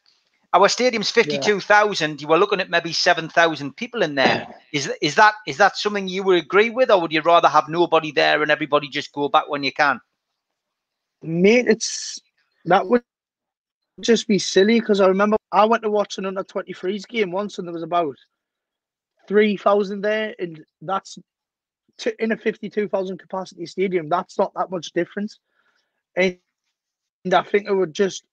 Our stadium's fifty two thousand. You were looking at maybe seven thousand people in there. Is is that is that something you would agree with, or would you rather have nobody there and everybody just go back when you can? Mate, it's that would just be silly because I remember I went to watch an under 23s game once and there was about 3,000 there, and that's t- in a 52,000 capacity stadium. That's not that much difference. And, and I think it would just.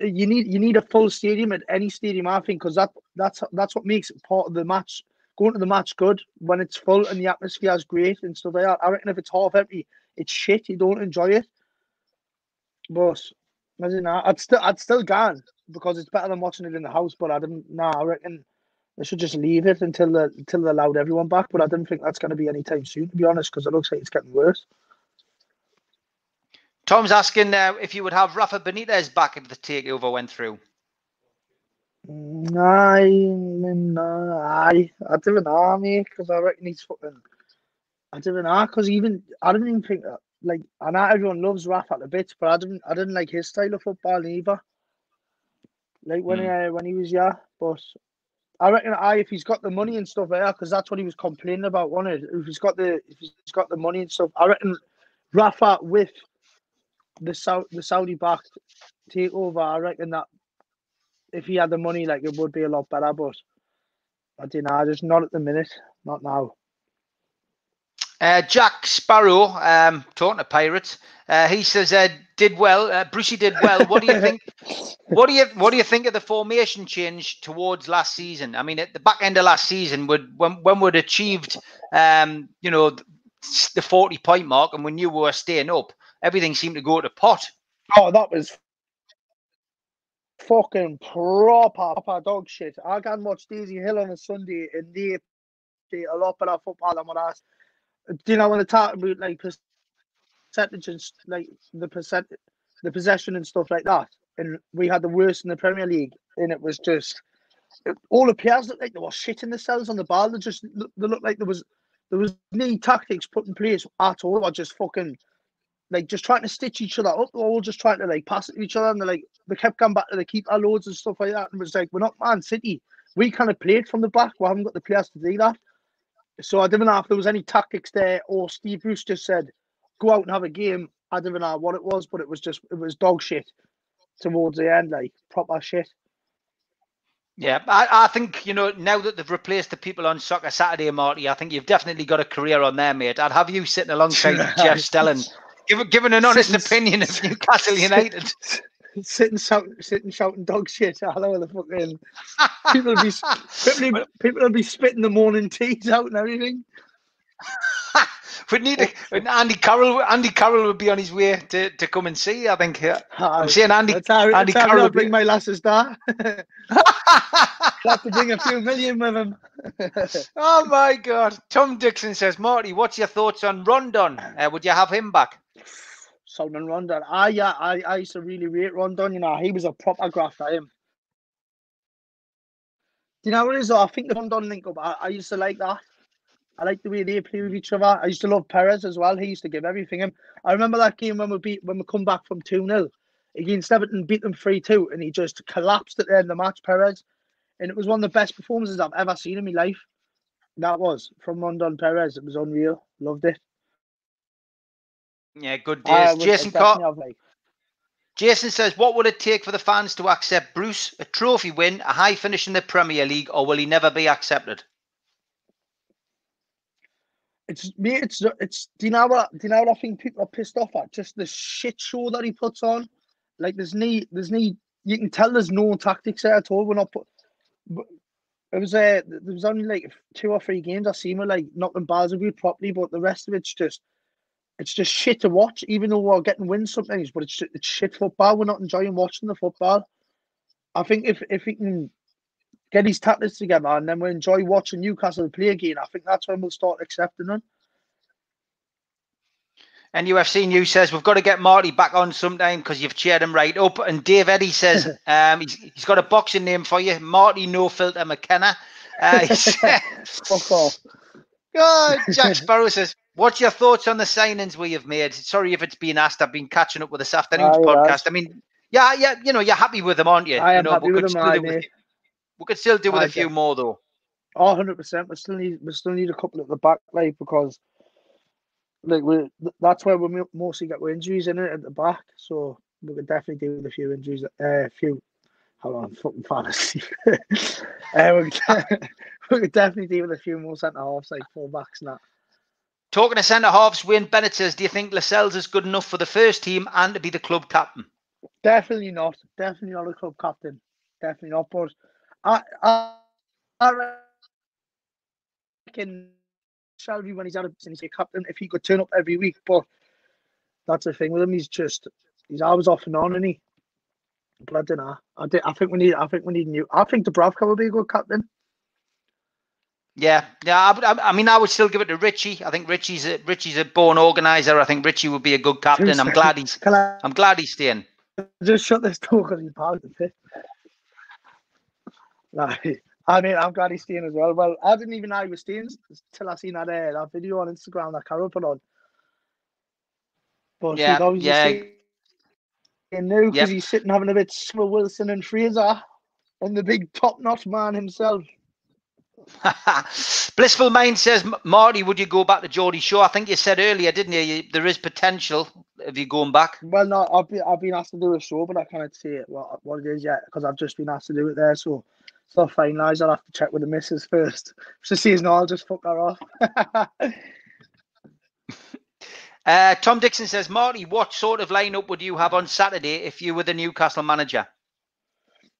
You need you need a full stadium at any stadium, I think, because that that's that's what makes it part of the match. Going to the match good when it's full and the atmosphere is great and stuff like that. I reckon if it's half empty, it's shit. You don't enjoy it. But I don't know. I'd still I'd still gone because it's better than watching it in the house. But I didn't. Nah, I reckon they should just leave it until the until they allowed everyone back. But I didn't think that's going to be anytime soon, to be honest, because it looks like it's getting worse. Tom's asking uh, if you would have Rafa Benitez back if the takeover went through. Aye, no, aye. I don't know, mate, because I reckon he's fucking. I don't know, because even I didn't even think that. Like, I know everyone loves Rafa at the bits, but I didn't. I didn't like his style of football either. Like when uh, when he was yeah, but I reckon I if he's got the money and stuff that, because that's what he was complaining about. Wanted if he's got the if he's got the money and stuff, I reckon Rafa with the Saudi the Saudi backed takeover, I reckon that if he had the money, like it would be a lot better. But I don't know, just not at the minute, not now. Uh, Jack Sparrow, um, talking to Pirates, uh, he says uh, did well. Uh, Brucey did well. What do you think? what do you what do you think of the formation change towards last season? I mean, at the back end of last season, would when when we'd achieved, um, you know, the forty point mark, and we knew we were staying up, everything seemed to go to pot. Oh, that was fucking proper, proper dog shit. I can watch Daisy Hill on a Sunday and they play a lot better football than what I. Do you know when they talk about like percentages, like the percent, the possession and stuff like that, and we had the worst in the Premier League, and it was just all the players looked like they were shitting themselves on the ball. They just they looked like there was there was no tactics put in place at all. Or just fucking like just trying to stitch each other up, all just trying to like pass it to each other, and they like they kept coming back to the keeper loads and stuff like that. And it was like we're not Man City. We kind of played from the back. We haven't got the players to do that. So I didn't know if there was any tactics there, or Steve Bruce just said, "Go out and have a game." I didn't know what it was, but it was just it was dog shit towards the end, like proper shit. Yeah, I, I think you know now that they've replaced the people on Soccer Saturday, Marty. I think you've definitely got a career on there, mate. I'd have you sitting alongside Jeff Stelling, giving an honest opinion of Newcastle United. sitting shouting, sitting shouting dog shit all over the fucking people will be people, people will be spitting the morning teas out and everything. we need a, Andy Carroll. Andy Carroll would be on his way to, to come and see. I think. Uh, I'm seeing Andy. That's how, Andy that's Carroll. I'll bring my lasses there. have to bring a few million with him. oh my God! Tom Dixon says, Marty, what's your thoughts on Rondon? Uh, would you have him back? Salomon Rondon. I yeah, I, I used to really rate Rondon. You know, he was a proper grafter. Him. Do you know what it is? Though? I think the Rondon link up. I, I used to like that. I like the way they play with each other. I used to love Perez as well. He used to give everything him. I remember that game when we beat when we come back from 2 0 against Everton, beat them 3 2, and he just collapsed at the end of the match, Perez. And it was one of the best performances I've ever seen in my life. That was from Rondon Perez. It was unreal. Loved it. Yeah, good days. would Jason definitely Car- have, like, Jason says, what would it take for the fans to accept Bruce, a trophy win, a high finish in the Premier League, or will he never be accepted? It's me. It's it's. Do you know what? Do you know what I think people are pissed off at? Just the shit show that he puts on. Like there's no, there's no. You can tell there's no tactics there at all. We're not put. but It was uh, there was only like two or three games I seen with like knocking balls about properly, but the rest of it's just, it's just shit to watch. Even though we're getting wins sometimes, but it's it's shit football. We're not enjoying watching the football. I think if if he can get his tactics together and then we enjoy watching Newcastle play again, I think that's when we'll start accepting them. And UFC News says we've got to get Marty back on sometime because you've cheered him right up. And Dave Eddy says um, he's, he's got a boxing name for you, Marty No Filter McKenna. Uh, Fuck off. oh, Jack Sparrow says What's your thoughts on the signings we have made? Sorry if it's been asked. I've been catching up with this afternoon's Aye, podcast. I mean, yeah, yeah, you know, you're happy with them, aren't you? I am know, happy we with could them, aye, with, we could still do with Aye, a few more though. Oh, 100%. We still need we still need a couple at the back, like because like we that's where we mostly get our injuries in it at the back. So we could definitely deal with a few injuries. A uh, few. Hold on, fucking fantasy. uh, we, could, we could definitely deal with a few more centre halves, like full backs and that. Talking to centre halves, Wayne Bennett says, "Do you think Lascelles is good enough for the first team and to be the club captain?" Definitely not. Definitely not a club captain. Definitely not. But I, I, I reckon Shelvey when he's out of business, he's a captain if he could turn up every week. But that's the thing with him. He's just he's always off and on, and he. But I don't know. I, did, I think we need. I think we need new. I think Dubravka will be a good captain. Yeah, yeah. I, I, mean, I would still give it to Richie. I think Richie's a, Richie's a born organizer. I think Richie would be a good captain. I'm glad he's I I'm glad he's staying. just shut this door because he's part of the pit? Like, I mean, I'm glad he's staying as well. Well, I didn't even know he was staying till I seen that uh, that video on Instagram that Carol put on. But Yeah, he's yeah. staying now because Yep. he's sitting having a bit with Wilson and Fraser and the big top notch man himself. Blissful Mind says, Marty, would you go back to Geordie Shore? I think you said earlier, didn't you? you there is potential of you going back. Well, no, I've been I've been asked to do a show, but I can't say it what what it is yet because I've just been asked to do it there. So it's not finalised. I'll have to check with the missus first. She says no, I'll just fuck her off. Uh, Tom Dixon says, Marty, what sort of lineup would you have on Saturday if you were the Newcastle manager?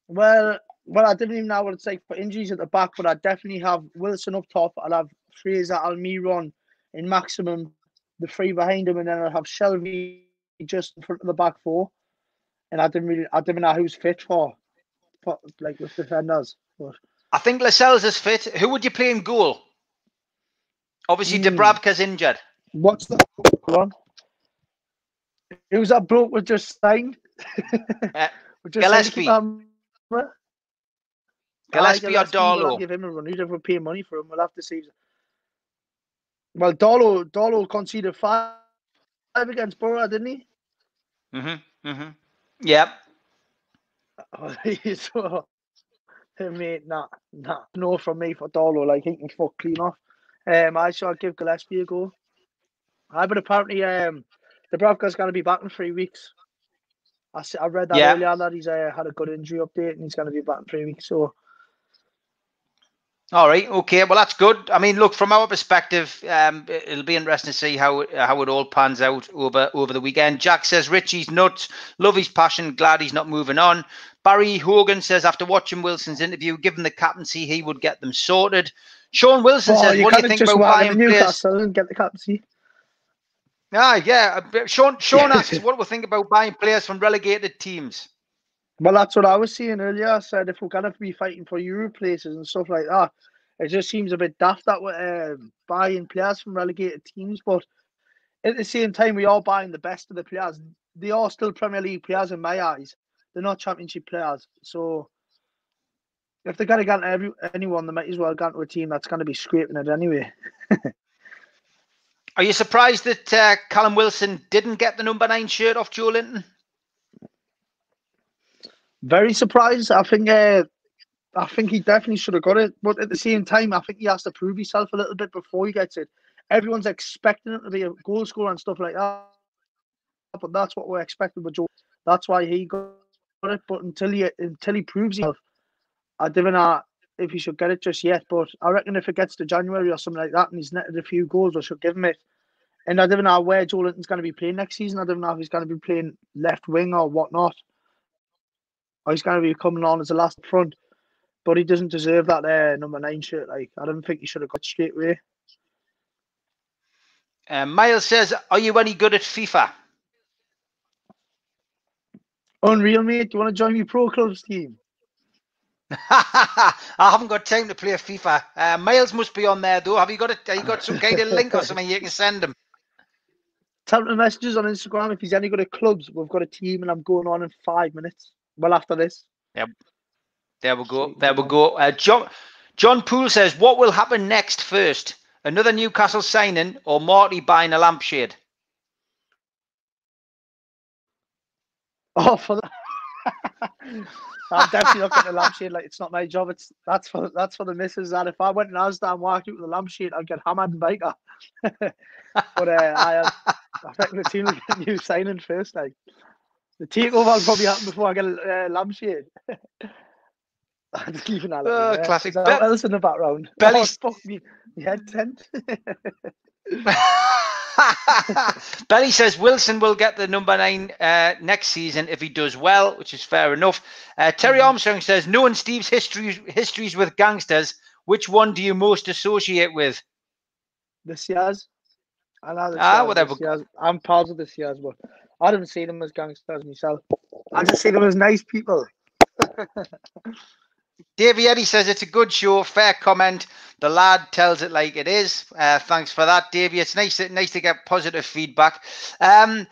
well, well, I didn't even know what it's like for injuries at the back, but I definitely have Wilson up top. I'll have Fraser, Almiron in Maximin, the three behind him, and then I'll have Shelvey just in front of the back four. And I didn't really, I didn't know who's fit for, for like with defenders. But I think Lascelles is fit. Who would you play in goal? Obviously, Hmm. Dubravka's injured. What's the go on? Who's that bloke we just signed? Uh, just signed to keep Gillespie. our- Aye, Gillespie or we'll Give him a run. Who's ever paying money for him? We'll have to see. Well, Darlow, Darlow conceded five against Borough, didn't he? Mm-hmm. Mm-hmm. Yep. so, mate, nah, nah, no from me for Darlow. Like he can fuck clean off. Um, I shall give Gillespie a go. I but apparently, um, Dubravka's going to be back in three weeks. I, I read that Yeah. earlier that he's uh, had a good injury update and he's going to be back in three weeks. So All right. Okay. Well, that's good. I mean, look, from our perspective, um, it- it'll be interesting to see how it- how it all pans out over over the weekend. Jack says Richie's nuts. Love his passion. Glad he's not moving on. Barry Hogan says after watching Wilson's interview, given the captaincy, he would get them sorted. Sean Wilson Oh, says, "What do you think about buying players?" And get the captaincy. Ah, yeah. Sean Sean asks, "What do we think about buying players from relegated teams?" Well, that's what I was saying earlier. I said if we're going to be fighting for Euro places and stuff like that, it just seems a bit daft that we're um, buying players from relegated teams. But at the same time, we are buying the best of the players. They are still Premier League players in my eyes. They're not Championship players. So if they're going to get every, anyone, they might as well get to a team that's going to be scraping it anyway. Are you surprised that uh, Callum Wilson didn't get the number nine shirt off Joelinton? Very surprised. I think uh, I think he definitely should have got it, but at the same time, I think he has to prove himself a little bit before he gets it. Everyone's expecting it to be a goal scorer and stuff like that, but that's what we're expecting with Joe. That's why he got it. But until he until he proves himself, I don't know if he should get it just yet. But I reckon if it gets to January or something like that, and he's netted a few goals, I should give him it. And I don't know where Joelinton's going to be playing next season. I don't know if he's going to be playing left wing or whatnot or he's going to be coming on as a last front. But he doesn't deserve that uh, number nine shirt. Like I don't think he should have got straight away. Uh, Miles says, "Are you any good at FIFA?" Unreal, mate. Do you want to join me pro clubs team? I haven't got time to play FIFA. Uh, Miles must be on there though. Have you got a, have you got some kind of link or something you can send him? Tell him the messages on Instagram if he's any good at clubs. We've got a team and I'm going on in five minutes. Well, after this. Yeah, there we go. There we go. Uh, John John Poole says, "What will happen next first? Another Newcastle signing or Marty buying a lampshade? Oh, for the... I'm definitely not getting a lampshade. Like it's not my job. It's that's for that's for the missus. And if I went and Asda and walked out with a lampshade, I'd get hammered and biker. but uh, I, I think the team will get new signing first. Like the takeover will probably happen before I get a uh, lampshade. I just leave that. Oh, classic. Be- else in the background. Belly's oh, fuck me. Head tent. Belly says Wilson will get the number nine uh, next season if he does well, which is fair enough. Uh, Terry Mm-hmm. Armstrong says, knowing Steve's histories histories with gangsters, which one do you most associate with? the Sears. I know the Ah, Sears, the whatever. Sears. I'm part of the Sears, but I didn't see them as gangsters myself. I just see them as nice people. Davey Eddie says it's a good show. Fair comment. The lad tells it like it is. Uh, thanks for that, Davey. It's nice, nice to get positive feedback. Um,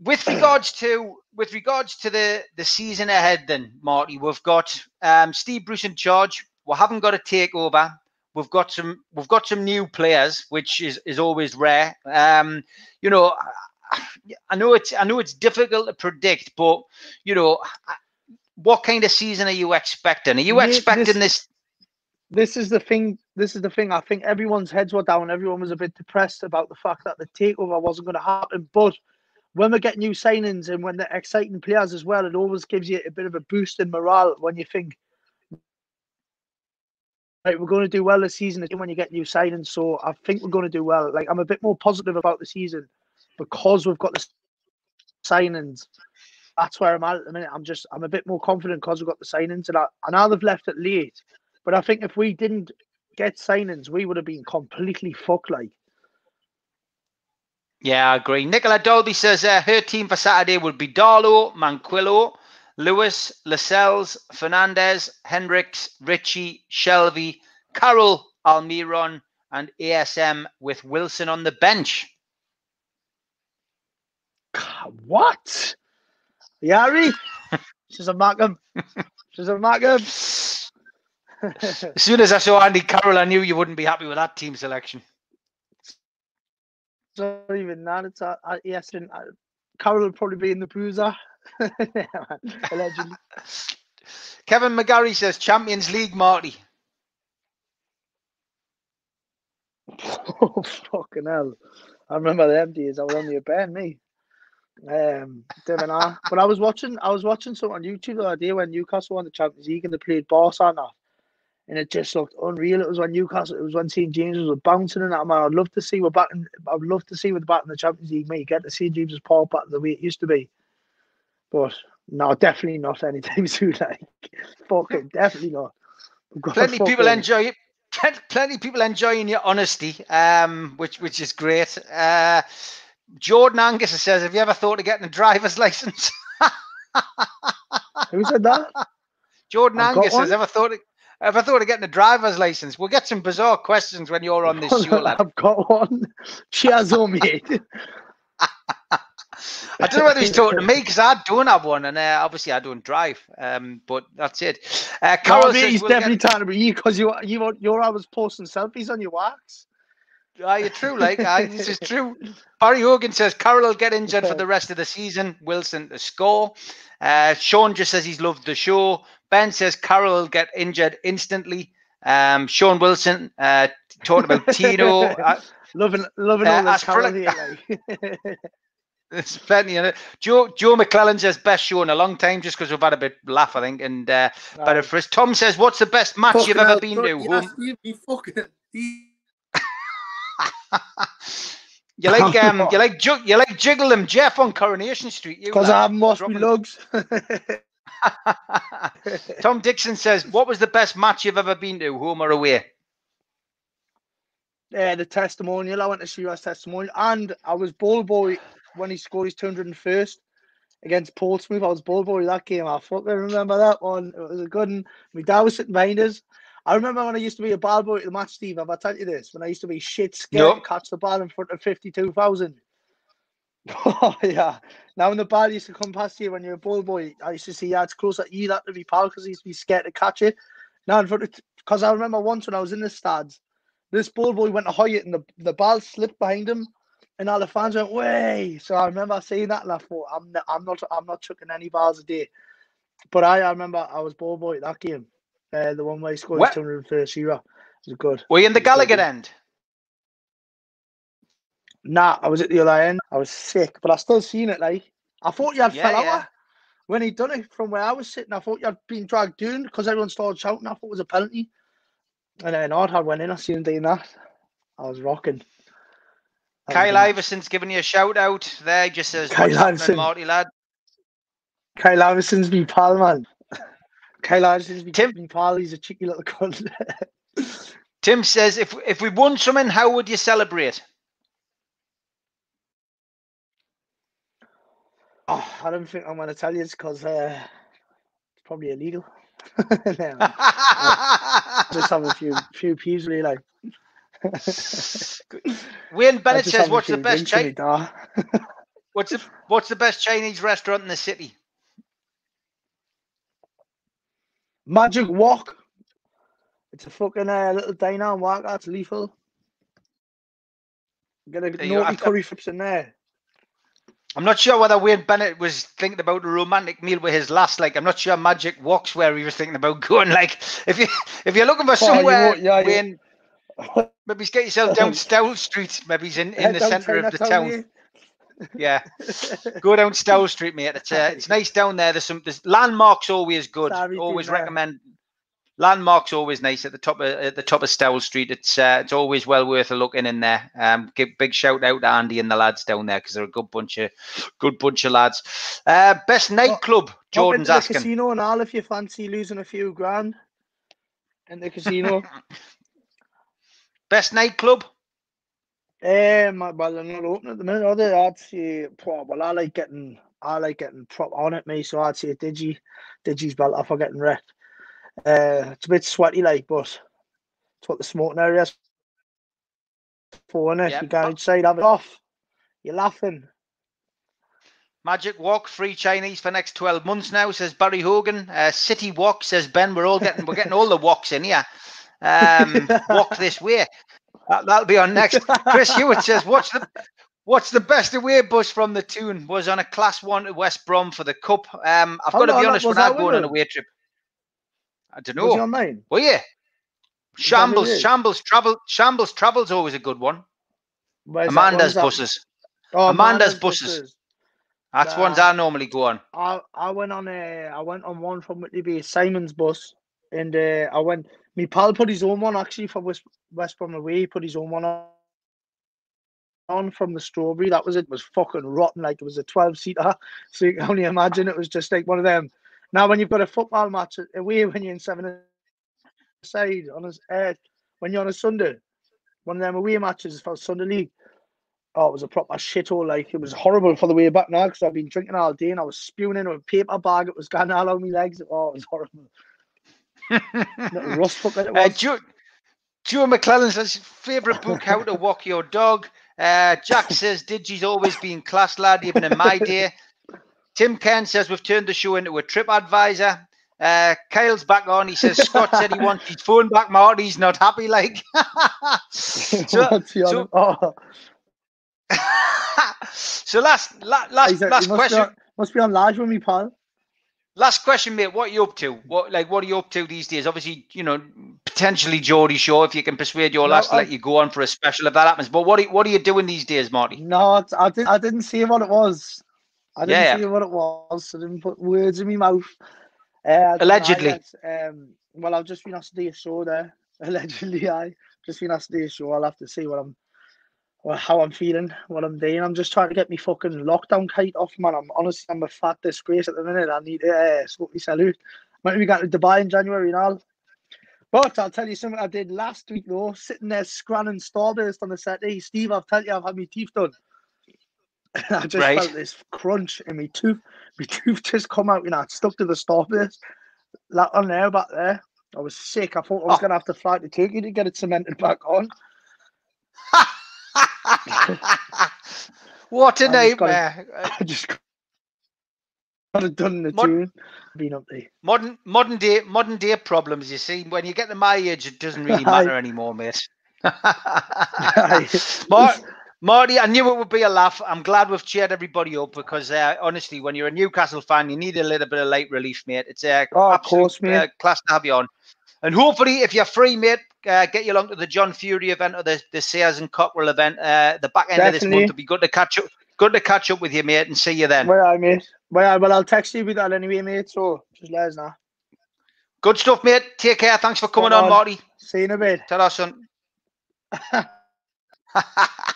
with regards to with regards to the the season ahead, then Marty, we've got um, Steve Bruce in charge. We haven't got a takeover. We've got some we've got some new players, which is is always rare. Um, you know, I know it's I know it's difficult to predict, but you know, what kind of season are you expecting? Are you expecting this- this? Is the thing. This is the thing. I think everyone's heads were down. Everyone was a bit depressed about the fact that the takeover wasn't going to happen. But when we get new signings and when they're exciting players as well, it always gives you a bit of a boost in morale when you think, right, we're going to do well this season. When you get new signings. So I think we're going to do well. Like I'm a bit more positive about the season because we've got the signings. That's where I'm at at the minute. I'm just I'm a bit more confident because we've got the signings, and I, I know they've left it late, but I think if we didn't get signings, we would have been completely fucked. Like Yeah, I agree. Nicola Dolby says uh, her team for Saturday would be Darlow, Manquillo, Lewis, Lascelles, Fernandez, Hendricks, Ritchie, Shelvey, Carroll, Almiron, and ASM with Wilson on the bench. What? Yari, she's a Markham. She's a Markham. As soon as I saw Andy Carroll, I knew you wouldn't be happy with that team selection. It's not even that. It's uh, uh, yes, and uh, Carroll will probably be in the bruiser. Allegedly. Kevin McGarry says Champions League, Marty. oh fucking hell! I remember them days. I was on the bed, me. Um, didn't know. But I was watching. I was watching something on YouTube the other day when Newcastle won the Champions League and they played Barca and that, and it just looked unreal. It was when Newcastle. It was when St James was bouncing and that. Man, I'd love to see we're back. In, I'd love to see we're back in the Champions League. Mate, get to St James's Park back the way it used to be. But no, definitely not anytime soon. Like, fucking definitely not. We've got to Plenty of people enjoy it. Plenty of people enjoying your honesty, um, which which is great. Uh, Jordan Angus says, "Have you ever thought of getting a driver's license?" Who said that? Jordan I've Angus says, one. "Ever thought of, ever thought of getting a driver's license?" We'll get some bizarre questions when you're on this show, lad. I've got one. Cheers, on mate. I don't know whether he's talking to me because I don't have one, and uh, obviously I don't drive. Um, but that's it. Uh, Carol Carol says, he's we'll get- definitely talking about you because you you you're always posting selfies on your wax. Are you true? Like, aye, this is true. Barry Hogan says Carroll will get injured for the rest of the season. Wilson to score. Uh, Sean just says he's loved the show. Ben says Carroll will get injured instantly. Um, Sean Wilson uh, talking about Tino. Uh, Loving loving Uh, all this Carol like- here. Like. there's plenty in it. Joe Joe McClellan says best show in a long time, just because we've had a bit laugh, I think, and uh, better for us. Tom says, "What's the best match you've ever hell, been to?" you fucking- you like um, you like ju- you like jiggle them, Jeff on Coronation Street. Because. I haven't washed my lugs. Tom Dixon says, "What was the best match you've ever been to, home or away?" Yeah, the testimonial. I went to see US testimonial, and I was ball boy when he scored his 201st against Portsmouth. I was ball boy that game. I fucking remember that one. It was a good one. My dad was sitting behind us. I remember when I used to be a ball boy at the match, Steve. Have I told you this? When I used to be shit scared No. to catch the ball in front of 52,000. Oh, yeah. Now, when the ball used to come past you when you're a ball boy, I used to see yards closer to you that to be pal because he used to be scared to catch it. Now, in front of, because I remember once when I was in the stands, this ball boy went to it and the, the ball slipped behind him and all the fans went way. So I remember seeing that and I thought I'm not, I'm not I'm not chucking any balls a day. But I, I remember I was ball boy at that game. Uh, the one where he scored What? his 201st euro. It was good. Were you in the Gallowgate end? Nah, I was at the other end. I was sick, but I still seen it. Like I thought you had Yeah, fell yeah. out when he done it from where I was sitting. I thought you had been dragged down because everyone started shouting. I thought it was a penalty, and then Odd had went in. I seen him doing that. I was rocking. Kyle. Iverson's giving you a shout out there. Just says, Kyle Iverson. Marty lad? Kyle Iverson's me pal, man. Iverson's me, Tim- pal. A cheeky little cunt. Tim says, if if we won something, how would you celebrate? oh, I don't think I'm going to tell you because uh, it's probably illegal. No, just have a few few peas, really. Like. Wayne Bennett says, "What's the best drinks in me, Chi- da. what's the what's the best Chinese restaurant in the city?" Magic Wok. It's a fucking uh, little diner and walk. That's lethal. Get a There naughty curry chips in there. I'm not sure whether Wayne Bennett was thinking about a romantic meal with his last. Like, I'm not sure Magic Woks where he was thinking about going. Like, if you if you're looking for somewhere, won't- yeah, you- Wayne, maybe get yourself down Stowell Street. Maybe he's in, in the centre of the town. Yeah, go down Stowell Street, mate. It's uh, it's nice down there. There's some there's landmarks always good. Sorry, always recommend landmarks always nice at the top of at the top of Stowell Street. It's uh, it's always well worth a look in in there. Um, give big shout out to Andy and the lads down there because they're a good bunch of good bunch of lads. Uh, best nightclub, Hop Jordan's the asking. casino and all if you fancy losing a few grand in the casino. Best nightclub. Um, well, they're not open at the minute, are they? I'd say, well, I like getting, I like getting prop on at me, so I'd say Digi, Digi's belt off for getting wrecked. Uh, it's a bit sweaty, like, but it's what the smoking area is for, innit? Yeah, You go inside, have it off. You're laughing. Magic Wok, free Chinese for next 12 months now, says Barry Hogan. Uh, City Walk, says Ben. We're all getting we're getting all the walks in here. Um, walk this way. That, that'll be on next. Chris Hewitt says, What's the what's the best away bus from the Toon? Was on a class one to West Brom for the cup. Um, I've How got to be honest, when I go on a away trip. I don't Was know. on mine? Were you? that Shambles? Shambles, Travel, Shambles Travel's always a good one. Where's Amanda's buses. Oh, Amanda's buses. That's ones I normally go on. I I went on a I went on one from Whitley Bay, Simon's bus, and uh, I went. Me pal put his own one actually for West West Brom away. He put his own one on, on from the strawberry. That was it. Was fucking rotten. Like it was a twelve seater. So you can only imagine it was just like one of them. Now when you've got a football match away when you're in seven side on a uh, when you're on a Sunday, one of them away matches for Sunday league. Oh, it was a proper shithole. Like it was horrible for the way back now because I've been drinking all day and I was spewing in a paper bag. It was going all over my legs. Oh, it was horrible. Little rust bucket it Uh. Joe, Joe McClellan says favorite book, How to Walk Your Dog. Uh, Jack says Digi's always been class lad, even in my day. Tim Ken says we've turned the show into a trip advisor. Uh, Kyle's back on. He says Scott said he wants his phone back. Marty's not happy. Like so, What's he on? so, oh, so last la, last last be question. on- must be on live with me, pal. Last question, mate. What are you up to? What like what are you up to these days? Obviously, you know, potentially Geordie Shore, if you can persuade your No, lads to let you go on for a special if that happens. But what are, what are you doing these days, Marty? No, I didn't. I didn't see what it was. I didn't Yeah, see what it was. I didn't put words in my mouth. Uh, know, Allegedly. um, well, I've just been asked to do a show there. Allegedly, I just been asked to do a show. I'll have to see what I'm, how I'm feeling, what I'm doing. I'm just trying to get me fucking lockdown kite off, man. I'm honestly, I'm a fat disgrace at the minute. I need to uh, smoke out. Might be going to Dubai in January and all. But I'll tell you something I did last week though, sitting there scranning starburst on the set. Hey, Steve, I've tell you, I've had my teeth done. And I just Right. felt this crunch in my tooth. My tooth just come out, you know, stuck to the starburst. That on there, back there. I was sick. I thought I was Oh. gonna have to fly to Turkey to get it cemented back on. what a I just nightmare! Uh, I just got it done the Mod- tune. Been up there. modern modern day modern day problems. You see, when you get to my age, it doesn't really matter anymore, mate. Mar- Marty, I knew it would be a laugh. I'm glad we've cheered everybody up because, uh, honestly, when you're a Newcastle fan, you need a little bit of light relief, mate. It's a uh, Oh, absolute, course, mate. Uh, class to have you on. And hopefully, if you're free, mate, uh, get you along to the John Fury event or the, the Sears and Cockrell event. Uh, the back end of this Definitely. month will be good to catch up. Good to catch up with you, mate, and see you then. Well, I mate. Well, well, I'll text you with that anyway, mate. So just let us know. Good stuff, mate. Take care. Thanks for coming on, on. Marty. See you in a bit. Ta-ra, son.